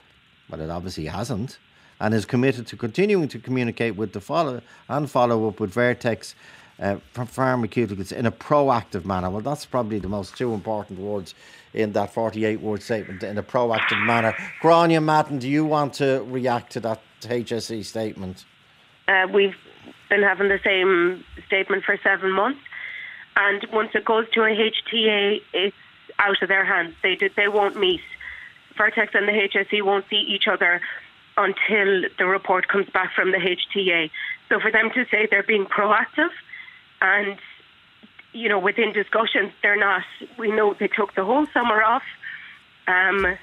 but it obviously hasn't, and is committed to continuing to communicate with the follow and follow up with Vertex uh, Pharmaceuticals in a proactive manner. Well, that's probably the most two important words in that 48 word statement in a proactive manner. Grania Madden, do you want to react to that HSE statement? Uh, we've been having the same statement for seven months, and once it goes to a HTA, it's out of their hands. They do, they won't meet. Vertex and the HSE won't see each other until the report comes back from the HTA. So for them to say they're being proactive, and you know within discussions they're not. We know they took the whole summer off. Um,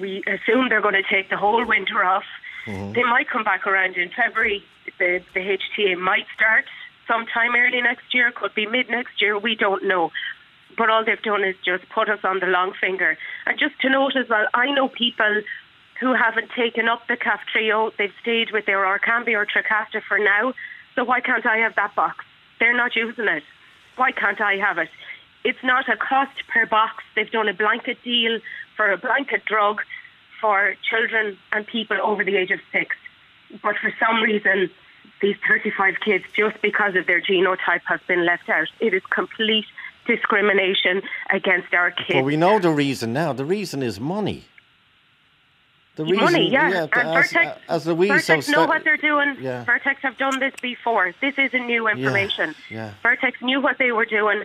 we assume they're going to take the whole winter off. They might come back around in February. The, the HTA might start sometime early next year, could be mid next year, we don't know. But all they've done is just put us on the long finger. And just to note as well, I know people who haven't taken up the Kaftrio, they've stayed with their Orkambi or Tricasta for now. So why can't I have that box? They're not using it. Why can't I have it? It's not a cost per box. They've done a blanket deal for a blanket drug for children and people over the age of six. But for some reason, these 35 kids, just because of their genotype, has been left out. It is complete discrimination against our kids. Well, we know the reason now. The reason is money. The money, reason- yeah. yeah, and as- Vertex, as Louise Vertex so know what they're doing. Yeah. Vertex have done this before. This isn't new information. yeah. Vertex knew what they were doing.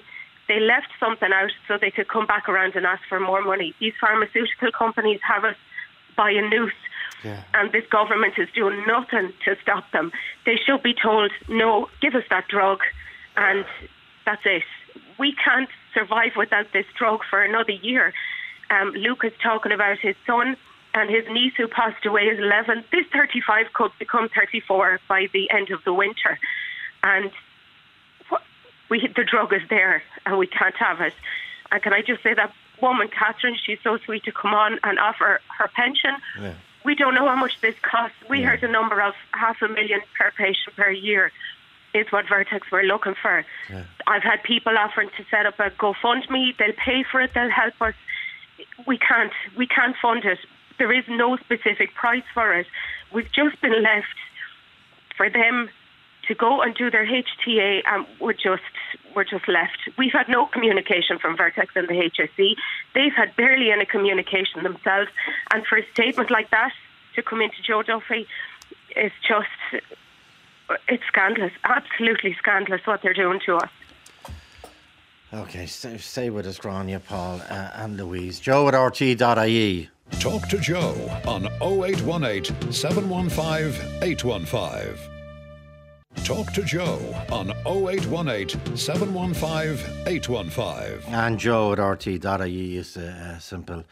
They left something out so they could come back around and ask for more money. These pharmaceutical companies have us by a noose. Yeah. And this government is doing nothing to stop them. They should be told, no, give us that drug, and that's it. We can't survive without this drug for another year. Um, Luke is talking about his son and his niece who passed away is 11. This 35 could become 34 by the end of the winter. And what, we the drug is there and we can't have it. And can I just say that woman, Catherine, she's so sweet to come on and offer her pension. Yeah. We don't know how much this costs. We heard a number of half a million per patient per year is what Vertex were looking for. Yeah. I've had people offering to set up a GoFundMe. They'll pay for it. They'll help us. We can't. We can't fund it. There is no specific price for it. We've just been left for them to go and do their HTA, and we're just we're just left. We've had no communication from Vertex and the HSE. They've had barely any communication themselves, and for a statement like that to come into Joe Duffy, it's just it's scandalous, absolutely scandalous what they're doing to us. Okay, stay, stay with us, Grania, Paul, uh, and Louise. Joe at RTE.ie. Talk to Joe on 0818 715 815. Talk to Joe on 0818 715 815. And Joe at RTE.ie is a, a simple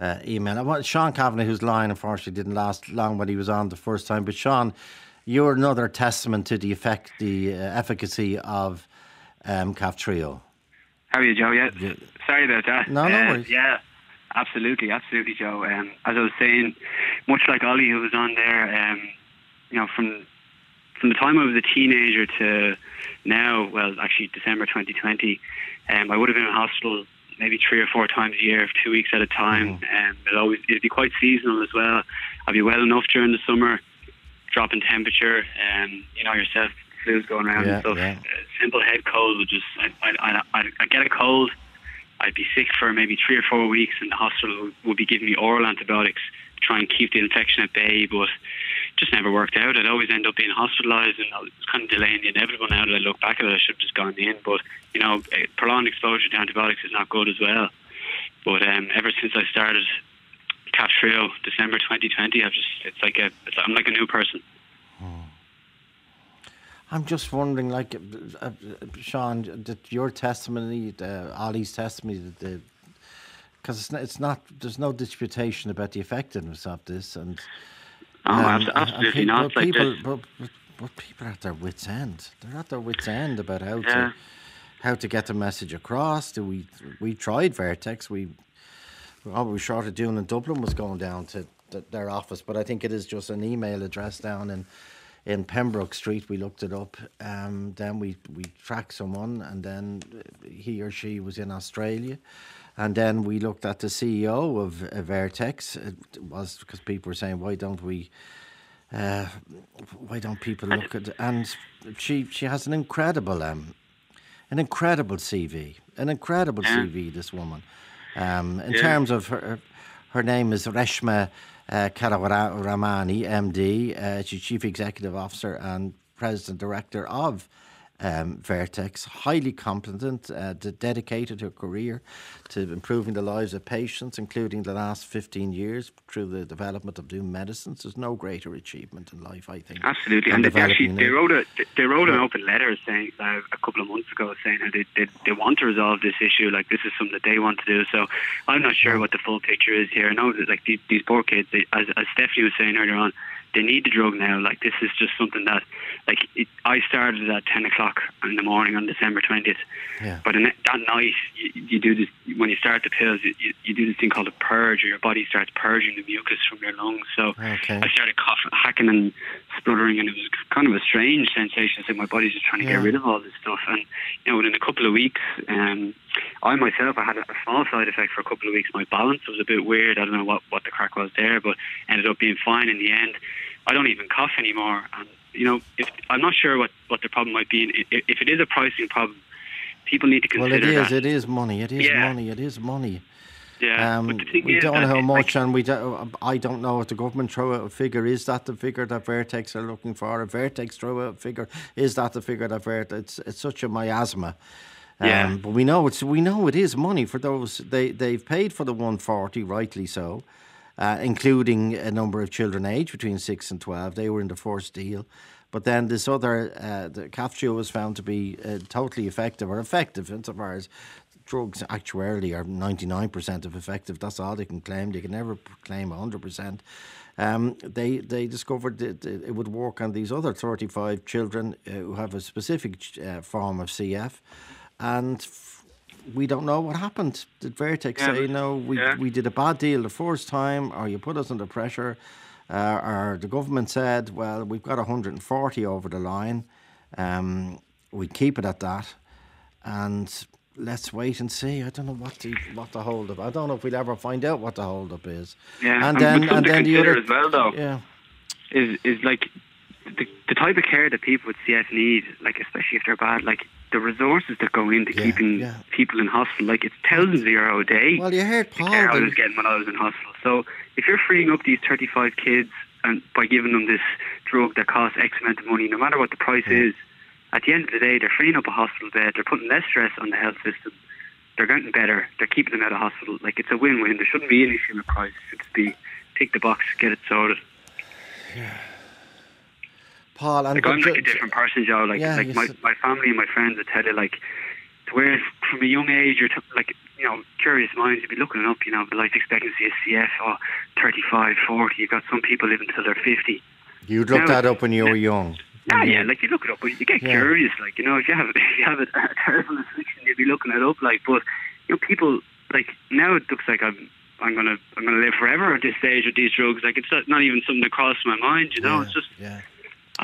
uh, email. I want Sean Kavanagh, whose line unfortunately didn't last long when he was on the first time. But Sean, you're another testament to the effect, the uh, efficacy of um, Kaftrio. How are you, Joe? Yeah. Sorry about that. No, no Uh, worries. Yeah, absolutely, absolutely, Joe. Um, as I was saying, much like Ollie, who was on there, um, you know, from from the time I was a teenager to now, well, actually December 2020, um, I would have been in hospital maybe three or four times a year, two weeks at a time. Mm-hmm. Um, it'd always it'd be quite seasonal as well. I'd be well enough during the summer, drop in temperature, and you know yourself, flu's going around Yeah, and stuff. yeah. A simple head cold would just, I'd, I'd, I'd, I'd get a cold, I'd be sick for maybe three or four weeks, and the hospital would, would be giving me oral antibiotics to try and keep the infection at bay, but just never worked out. I'd always end up being hospitalised, and I was kind of delaying the inevitable. Now that I look back at it, I should have just gone in, but you know, eh, prolonged exposure to antibiotics is not good as well. But um, ever since I started Cat Trio, December 2020, I've just it's like a it's, I'm like a new person. I'm just wondering, like, uh, uh, Sean, that your testimony, uh, Ollie's testimony, because it's not, it's not, there's no disputation about the effectiveness of this, and Oh, um, absolutely not. But Like people, but, but, but people are at their wits' end. They're at their wits' end about how Yeah. to how to get the message across. Do we we tried Vertex? We all we short of doing in Dublin was going down to th- their office, but I think it is just an email address down in in Pembroke Street. We looked it up. Um, then we we tracked someone, and then he or she was in Australia. And then we looked at the CEO of Vertex. It was because people were saying, "Why don't we? Uh, why don't people look at?" And she she has an incredible um, an incredible CV, an incredible Yeah. CV. This woman, um, in Yeah. terms of her, her name is Reshma uh, Kewalramani, MD. Uh, she's chief executive officer and president director of. Um, Vertex, highly competent, uh, de- dedicated her career to improving the lives of patients, including the last 15 years through the development of new medicines. There's no greater achievement in life, I think. Absolutely, and they actually they wrote a they wrote an open letter saying uh, a couple of months ago saying how they, they they want to resolve this issue. Like this is something that they want to do. So I'm not sure what the full picture is here. I know that like these, these poor kids, they, as as Stephanie was saying earlier on, they need the drug now. Like this is just something that like it, I started at 10 o'clock in the morning on December 20th. Yeah. But in, that night, you, you do this when you start the pills. You, you, you do this thing called a purge, or your body starts purging the mucus from your lungs. So Okay. I started coughing, hacking, and spluttering, and it was kind of a strange sensation. It's like my body's just trying to Yeah. get rid of all this stuff. And you know, within a couple of weeks, um, I myself I had a, a small side effect for a couple of weeks. My balance was a bit weird. I don't know what what the crack was there, but ended up being fine in the end. I don't even cough anymore, and you know, if I'm not sure what what the problem might be. If, it is a pricing problem, people need to consider Well, it is. that. It is money. It is Yeah. money. It is money. yeah. Um, But the thing we don't know how much, and we don't, I don't know if the government throw out a figure. Is that the figure that Vertex are looking for? If Vertex throw out a figure, is that the figure that Vertex? It's, it's such a miasma. Um, Yeah. But we know it's we know it is money for those. They they've paid for the one forty, rightly so, uh, including a number of children aged between six and twelve. They were in the first deal. But then this other, uh, the Kaftrio was found to be uh, totally effective or effective insofar as drugs actuarially are 99% of effective. That's all they can claim. They can never claim 100%. Um, they they discovered that it would work on these other 35 children uh, who have a specific uh, form of CF. And f- we don't know what happened. Did Vertex Yeah, say, no, we, yeah. we did a bad deal the first time, or you put us under pressure? Uh, or the government said, well, we've got 140 over the line. Um, we keep it at that. And let's wait and see. I don't know what the what the hold up. I don't know if we'll ever find out what the hold up is. Yeah, and and then and then the other as well, though. Yeah, is is like the, the type of care that people with CF need, like especially if they're bad, like the resources that go into Yeah, keeping yeah. people in hospital, like it's thousands of euro a day. Well, you heard the Paul. care I was getting when I was in hospital. So if you're freeing up these 35 kids and by giving them this drug that costs X amount of money, no matter what the price is, at the end of the day, they're freeing up a hospital bed. They're putting less stress on the health system. They're getting better. They're keeping them out of hospital. Like it's a win-win. There shouldn't be an issue with price. It should be tick the box, get it sorted. Paul, and Like I'm like a different person, Joe. Like Yeah, like my, said- my family and my friends would tell you like to where from a young age you're t- like you know curious minds you'd be looking up you know the life expectancy is CF or 35, 40. You've got some people living until they're 50. You'd look No, that up when you were young. Ah, yeah, like you look it up, but you get Yeah. curious. Like you know, if you have if you have a, a terrible addiction, you'd be looking it up. Like, but you know, people like now it looks like I'm I'm gonna I'm gonna live forever at this stage with these drugs. Like it's not, not even something that crossed my mind. You know, Yeah, it's just yeah.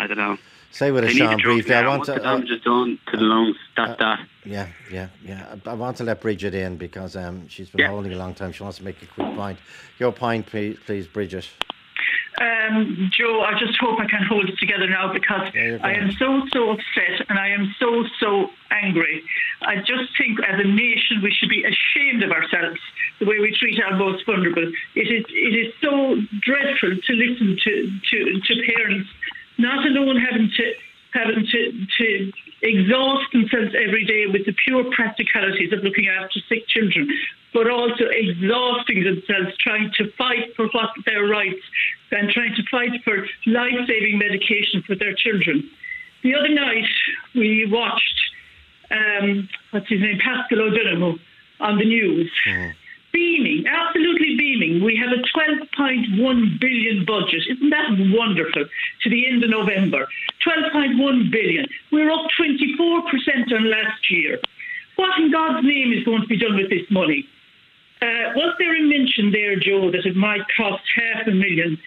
I don't know. Say with a They need Sean the drugs briefly. I want Once to. the uh, damage is done to the lungs, that's that. Yeah, yeah, yeah. I, I want to let Bridget in because um, she's been Yeah. holding a long time. She wants to make a quick point. Your point, please, please Bridget. Um, Joe, I just hope I can hold it together now because Yeah, I am so, so upset and I am so, so angry. I just think as a nation we should be ashamed of ourselves the way we treat our most vulnerable. It is, it is so dreadful to listen to, to, to parents not alone having to having to, to exhaust themselves every day with the pure practicalities of looking after sick children, but also exhausting themselves trying to fight for what their rights and trying to fight for life-saving medication for their children. The other night we watched um, what's his name, Paschal O'Donoghue on the news. Beaming, absolutely beaming. We have a 12.1 billion budget. Isn't that wonderful? To the end of November. 12.1 billion. We're up 24% on last year. What in God's name is going to be done with this money? Uh, was there a mention there, Joe, that it might cost half a million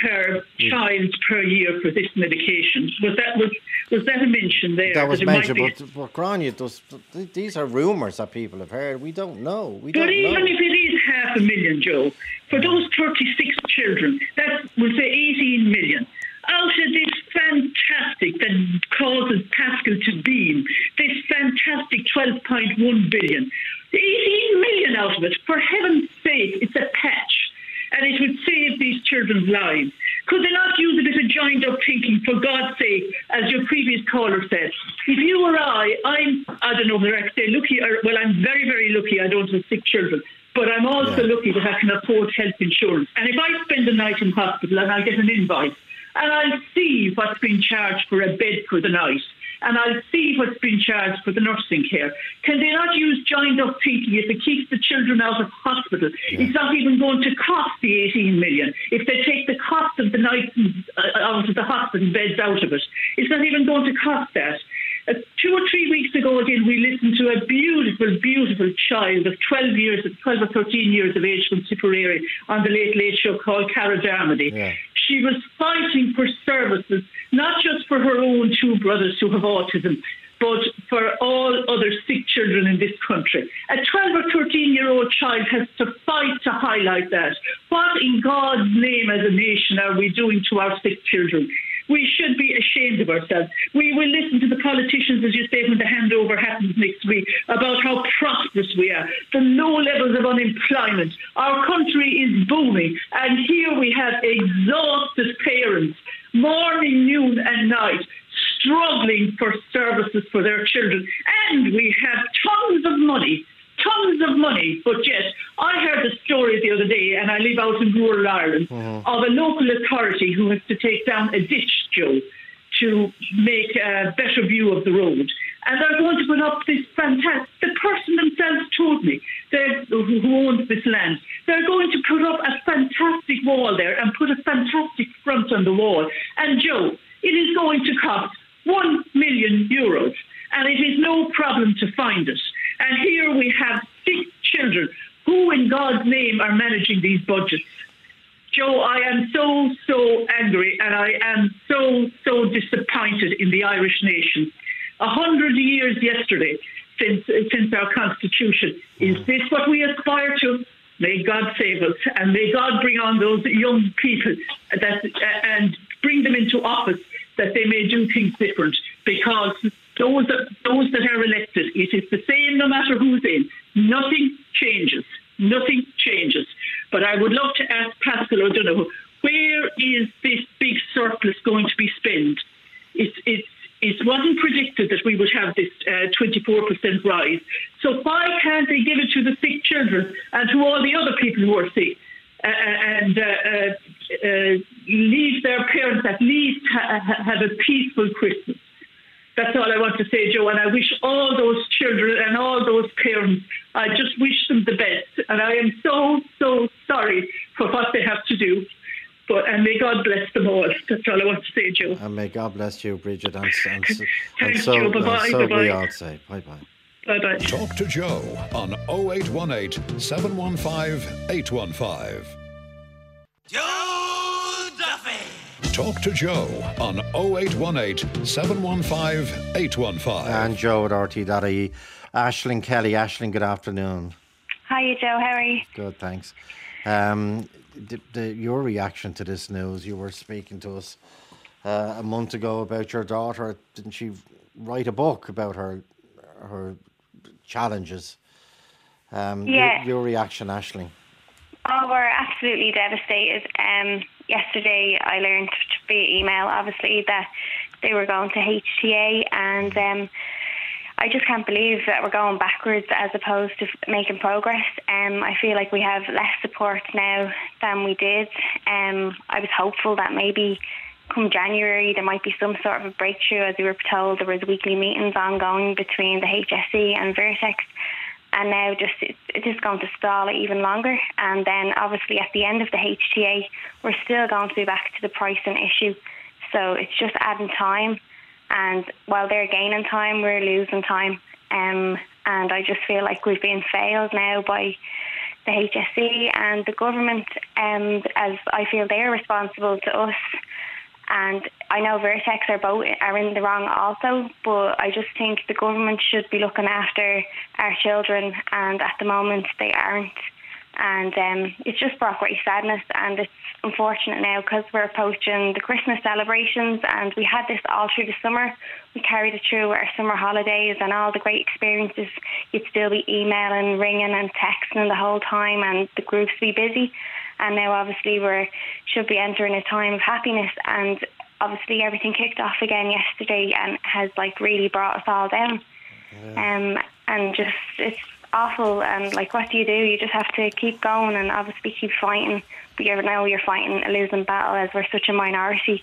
per mm. child per year for this medication? Was that was was that a mention there? That was might mentioned, be- but, but Grania, those, these are rumours that people have heard. We don't know. We But don't even know. if it is half a million, Joe, for those mm. 36 children, that will say 18 million. Out of this fantastic that causes Paschal to beam, this fantastic 12.1 billion, 18 million out of it, for heaven's sake, it's a patch. And it would save these children's lives. Could they not use a bit of joined up thinking, for God's sake, as your previous caller said? If you or I, I'm, I don't know whether I say lucky, or, well, I'm very, very lucky I don't have sick children. But I'm also Yeah. lucky that I can afford health insurance. And if I spend a night in hospital and I get an invoice, and I'll see what's been charged for a bed for the night, and I'll see what's been charged for the nursing care. Can they not use joined up thinking if it keeps the children out of hospital? It's not even going to cost the 18 million. If they take the cost of the night uh, out of the hospital beds out of it, it's not even going to cost that. Uh, two or three weeks ago, again, we listened to a beautiful, beautiful child of 12 years, 12 or 13 years of age from Tipperary on the Late Late Show called Cara Darmody. Yeah. She was fighting for services, not just for her own two brothers who have autism, but for all other sick children in this country. A 12 or 13 year old child has to fight to highlight that. What in God's name as a nation are we doing to our sick children? We should be ashamed of ourselves. We will listen to the politicians, as you say, when the handover happens next week, about how prosperous we are, the low levels of unemployment. Our country is booming, and here we have exhausted parents, morning, noon, and night, struggling for services for their children. And we have tons of money tons of money, but yet I heard a story the other day, and I live out in rural Ireland, Mm-hmm. of a local authority who has to take down a ditch, Joe, to make a better view of the road. And they're going to put up this fantastic. The person themselves told me who owns this land. They're going to put up a fantastic wall there and put a fantastic front on the wall. And Joe, it is going to cost one million euros, and it is no problem to find it. And here we have six children who, in God's name, are managing these budgets. Joe, I am so, so angry and I am so, so disappointed in the Irish nation. A hundred years yesterday since, since our constitution. Is this what we aspire to? May God save us and may God bring on those young people that, and bring them into office that they may do things different because those that, those that are elected, it is the same no matter who's in. Nothing changes. Nothing changes. But I would love to ask Paschal O'Donoghue, where is this big surplus going to be spent? It's, it's, it wasn't predicted that we would have this uh, 24% rise. So why can't they give it to the sick children and to all the other people who are sick? Uh, and uh, uh, uh, leave their parents at least ha- have a peaceful Christmas. That's all I want to say, Joe. And I wish all those children and all those parents, I just wish them the best. And I am so, so sorry for what they have to do. But and may God bless them all. That's all I want to say, Joe. And may God bless you, Bridget. And, and, and Thanks, so, Joe. and Bye-bye, so we bye-bye. all say bye bye. Bye bye. Talk to Joe on 0818 715 815. Joe Duffy. Talk to Joe on 0818 715 815. And Joe at RTE.ie. Ashling Kelly. Ashling, good afternoon. Hi, Joe. How are you? Good, thanks. Um, the, the, your reaction to this news, you were speaking to us uh, a month ago about your daughter. Didn't she write a book about her her challenges? Um, your- Yeah. Your, reaction, Ashling. Oh, we're absolutely devastated. Um, yesterday, I learned via email, obviously, that they were going to HTA, and um, I just can't believe that we're going backwards as opposed to making progress. Um, I feel like we have less support now than we did. Um, I was hopeful that maybe come January there might be some sort of a breakthrough, as we were told there was weekly meetings ongoing between the HSE and Vertex and now just it's, just going to stall even longer. And then obviously at the end of the HTA, we're still going to be back to the pricing issue. So it's just adding time, and while they're gaining time, we're losing time. Um, and I just feel like we've been failed now by the HSE and the government, um, as I feel they're responsible to us. And I know Vertex are both are in the wrong also, but I just think the government should be looking after our children, and at the moment they aren't. And um, it's just brought great sadness, and it's unfortunate now because we're approaching the Christmas celebrations, and we had this all through the summer. We carried it through our summer holidays and all the great experiences. You'd still be emailing, ringing, and texting the whole time, and the groups would be busy and now obviously we're should be entering a time of happiness. And obviously everything kicked off again yesterday and has like really brought us all down. Um and just it's awful. And like what do you do? You just have to keep going and obviously keep fighting. But you know you're fighting a losing battle as we're such a minority.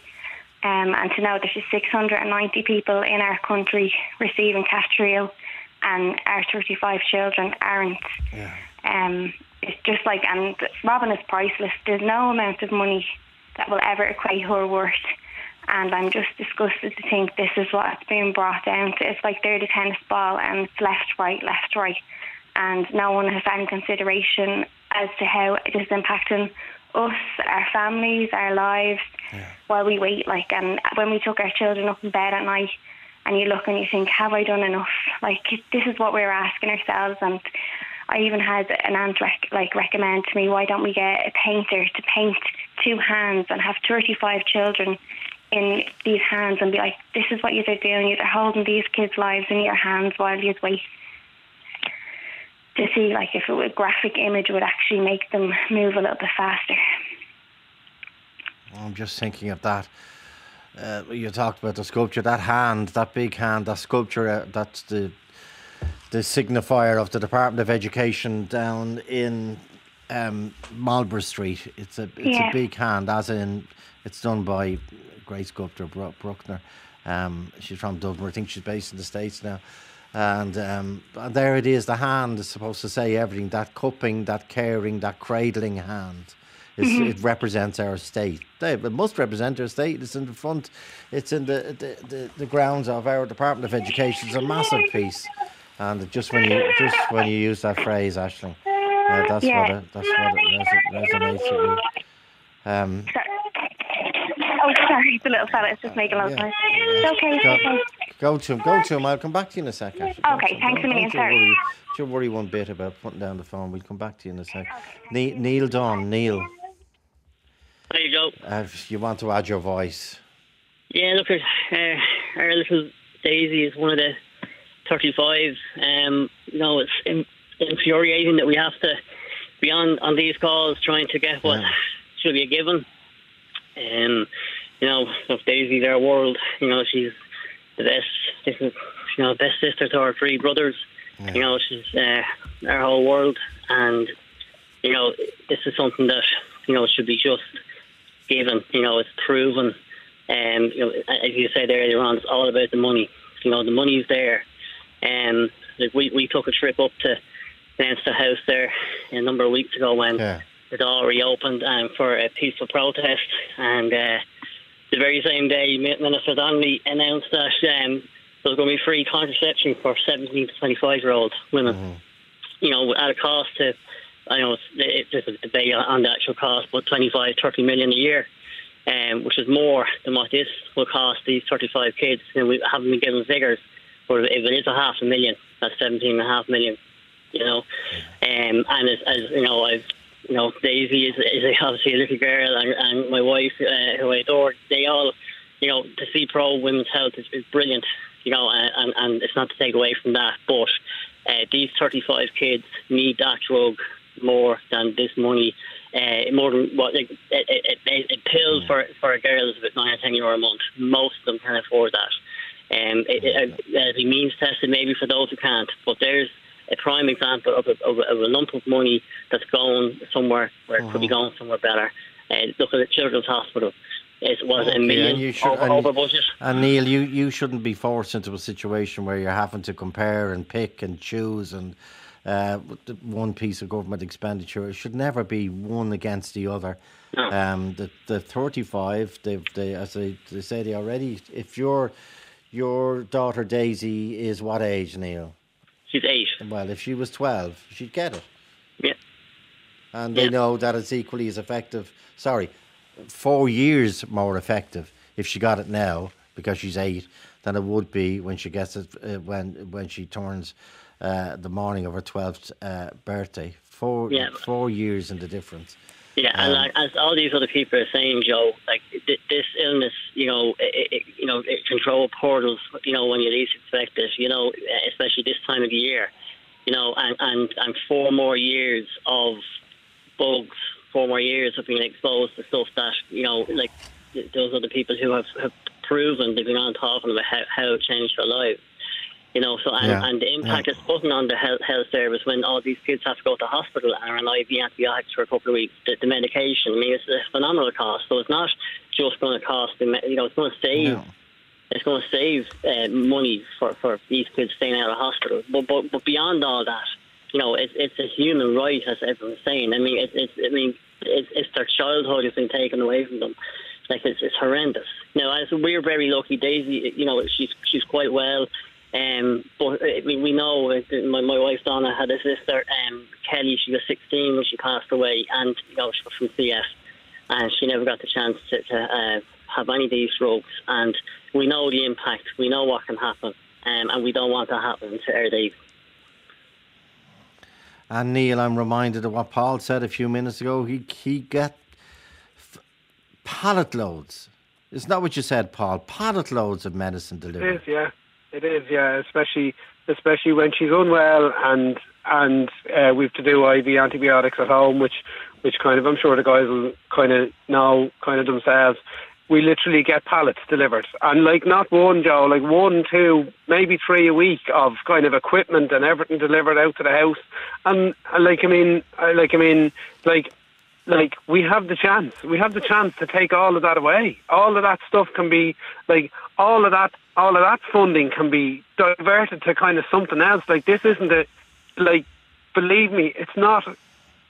Um, and to know there's just 690 people in our country receiving Kaftrio and our 35 children aren't Yeah. um, it's just like, and Robin is priceless. There's no amount of money that will ever equate her worth. And I'm just disgusted to think this is what it's being brought down to. It's like they're the tennis ball and it's left, right, left, right. And no one has any consideration as to how it is impacting us, our families, our lives while we wait. Like, and when we took our children up in bed at night, and you look and you think, have I done enough? Like, this is what we're asking ourselves. And I even had an aunt rec- like recommend to me, why don't we get a painter to paint two hands and have 35 children in these hands and be like, this is what you're doing. You're holding these kids' lives in your hands while you wait. To see like if a graphic image would actually make them move a little bit faster. I'm just thinking of that. Uh, you talked about the sculpture, that hand, that big hand, that sculpture, uh, that's the the signifier of the Department of Education down in um, Marlborough Street. It's a it's Yeah. a big hand, as in it's done by great sculptor Bru- Bruckner. Um, she's from Dublin. I think she's based in the states now. And, um, and there it is. The hand is supposed to say everything. That cupping, that caring, that cradling hand. Mhm. It represents our state. They, it must represent our state. It's in the front. It's in the, the, the, the grounds of our Department of Education. It's a massive piece. And just when you just when you use that phrase, Ashling, uh, that's Yeah. what it, that's what it reso- resonates with me. Um, Oh, sorry, the little fella is just making a lot of noise. It's okay, go, okay. go to him. Go to him. I'll come back to you in a sec. Ashley. Okay, thanks a million, Don't you sorry. worry. Don't you worry one bit about putting down the phone. We'll come back to you in a sec. Ne- Neil Don, Neil, There you go. uh, if you want to add your voice. Yeah, look at uh, our little Daisy is one of the 35. Um, you know, it's in, infuriating that we have to be on, on these calls trying to get what should be a given. Um, you know, if Daisy's our world, you know, she's the best, this is, you know, best sister to our three brothers. You know, she's uh, our whole world. And, you know, this is something that, you know, should be just given. You know, it's proven. And you know, as you said earlier on, it's all about the money. You know, the money's there. And like we we took a trip up to Leinster House there a number of weeks ago when it all reopened um, for a peaceful protest. And uh, the very same day, Minister Donnelly announced that um, there was going to be free contraception for 17 to 25 year old women. You know, at a cost to, I know it's, it, there's a debate on the actual cost, but 25, 30 million a year um, which is more than what this will cost these 35 kids. And we haven't been given figures, but if it is a half a million, that's 17 and a half million, you know. Um, and as, as you know, I've, you know, Daisy is, is obviously a little girl, and, and my wife, uh, who I adore, they all, you know, to see pro women's health is, is brilliant, you know, and, and, it's not to take away from that, but uh, these 35 kids need that drug more than this money. Uh, more than what like, it, it, it pills for for a girl is about nine or ten euro a month. Most of them can afford that. Um, it, it, it'll means tested maybe for those who can't. But there's a prime example of a, of a, of a lump of money that's going somewhere where it could be going somewhere better. Uh, look at the Children's Hospital. It was a Okay, million and you should- over, and- over budget. And Neil, you, you shouldn't be forced into a situation where you're having to compare and pick and choose and uh, one piece of government expenditure. It should never be one against the other. Um, the the 35, they, they, as they, they say they already, if your your daughter Daisy is what age, Neil? She's eight. Well, if she was 12, she'd get it. Yeah. And they know that it's equally as effective. Sorry, four years more effective if she got it now because she's eight than it would be when she gets it uh, when when she turns uh, the morning of her twelfth uh, birthday. Four Yeah. four years in the difference. Yeah, and Um, like, as all these other people are saying, Joe, like th- this illness, you know, it, it, you know, it control portals, you know, when you least expect it, you know, especially this time of year, you know, and and and four more years of bugs, four more years of being exposed to stuff that, you know, like th- those other people who have, have proven they've been on talking about how, how it changed their lives. You know, so and, Yeah, and the impact it's putting on the health, health service when all these kids have to go to hospital and are on IV antibiotics for a couple of weeks, the, the medication, I mean, it's a phenomenal cost. So it's not just going to cost, the, you know, it's going to save it's going to save uh, money for, for these kids staying out of hospital. But, but but beyond all that, you know, it's it's a human right, as everyone's saying. I mean, it's it's I mean, it's, it's their childhood has been taken away from them. Like it's it's horrendous. Now, as we're very lucky, Daisy, you know, she's she's quite well. Um, but I mean, we know uh, my my wife Donna had a sister, um, Kelly. She was 16 when she passed away, and you know she was from CF, and she never got the chance to, to uh, have any of these drugs. And we know the impact. We know what can happen, um, and we don't want that happen to our Dave. And Neil, I'm reminded of what Paul said a few minutes ago. He he get f- pallet loads Isn't that what you said, Paul? Pallet loads of medicine delivered. It is, yeah. It is, yeah. Especially, especially when she's unwell and and uh, we've to do IV antibiotics at home, which which kind of I'm sure the guys will kind of know kind of themselves. We literally get pallets delivered, and like not one, Joe, like one, two, maybe three a week of kind of equipment and everything delivered out to the house. And, and like I mean, like I mean, like like we have the chance. We have the chance to take all of that away. All of that stuff can be like all of that all of that funding can be diverted to kind of something else. Like this isn't a like believe me, it's not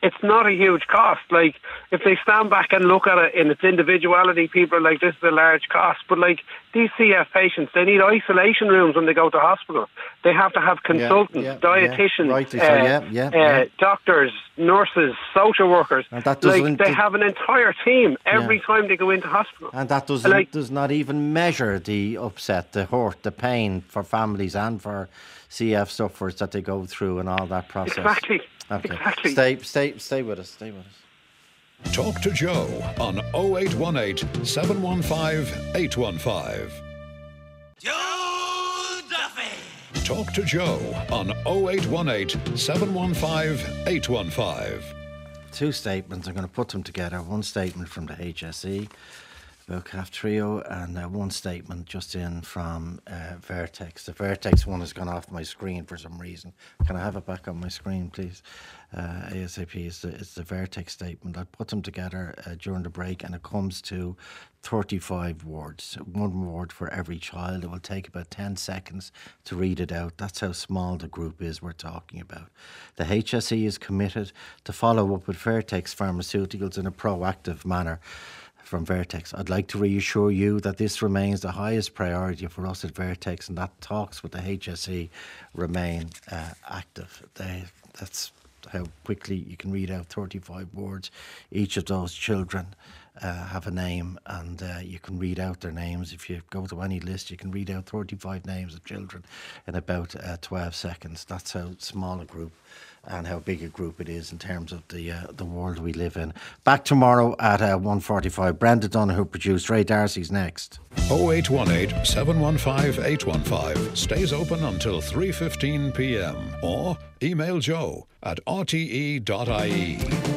it's not a huge cost. Like if they stand back and look at it in its individuality, people are like, "This is a large cost." But like these CF patients, they need isolation rooms when they go to hospital. They have to have consultants, yeah, dietitians, yeah. Rightly so, uh, yeah, yeah, uh, yeah. doctors, nurses, social workers. And that like doesn't- they have an entire team every Yeah. time they go into hospital. And that does Like- does not even measure the upset, the hurt, the pain for families and for CF sufferers that they go through and all that process. Exactly. Okay. Exactly. Stay, stay, stay with us. Stay with us. Talk to Joe on 0818 715 815. Joe Duffy. Talk to Joe on 0818 715 815. Two statements. I'm going to put them together. One statement from the HSE about Kaftrio, and uh, one statement just in from uh, Vertex. The Vertex one has gone off my screen for some reason. Can I have it back on my screen, please? Uh, ASAP is the, it's the Vertex statement. I put them together uh, during the break, and it comes to 35 words, one word for every child. It will take about 10 seconds to read it out. That's how small the group is we're talking about. The HSE is committed to follow up with Vertex Pharmaceuticals in a proactive manner from Vertex. I'd like to reassure you that this remains the highest priority for us at Vertex and that talks with the HSE remain uh, active. They, that's how quickly you can read out 35 words. Each of those children uh, have a name and uh, you can read out their names. If you go to any list, you can read out 35 names of children in about uh, 12 seconds. That's how small a group and how big a group it is in terms of the uh, the world we live in. Back tomorrow at uh, 1.45. Brenda Donoghue produced. Ray D'Arcy's next. 0818 715 815 stays open until 3:15 p.m. or email joe at rte.ie.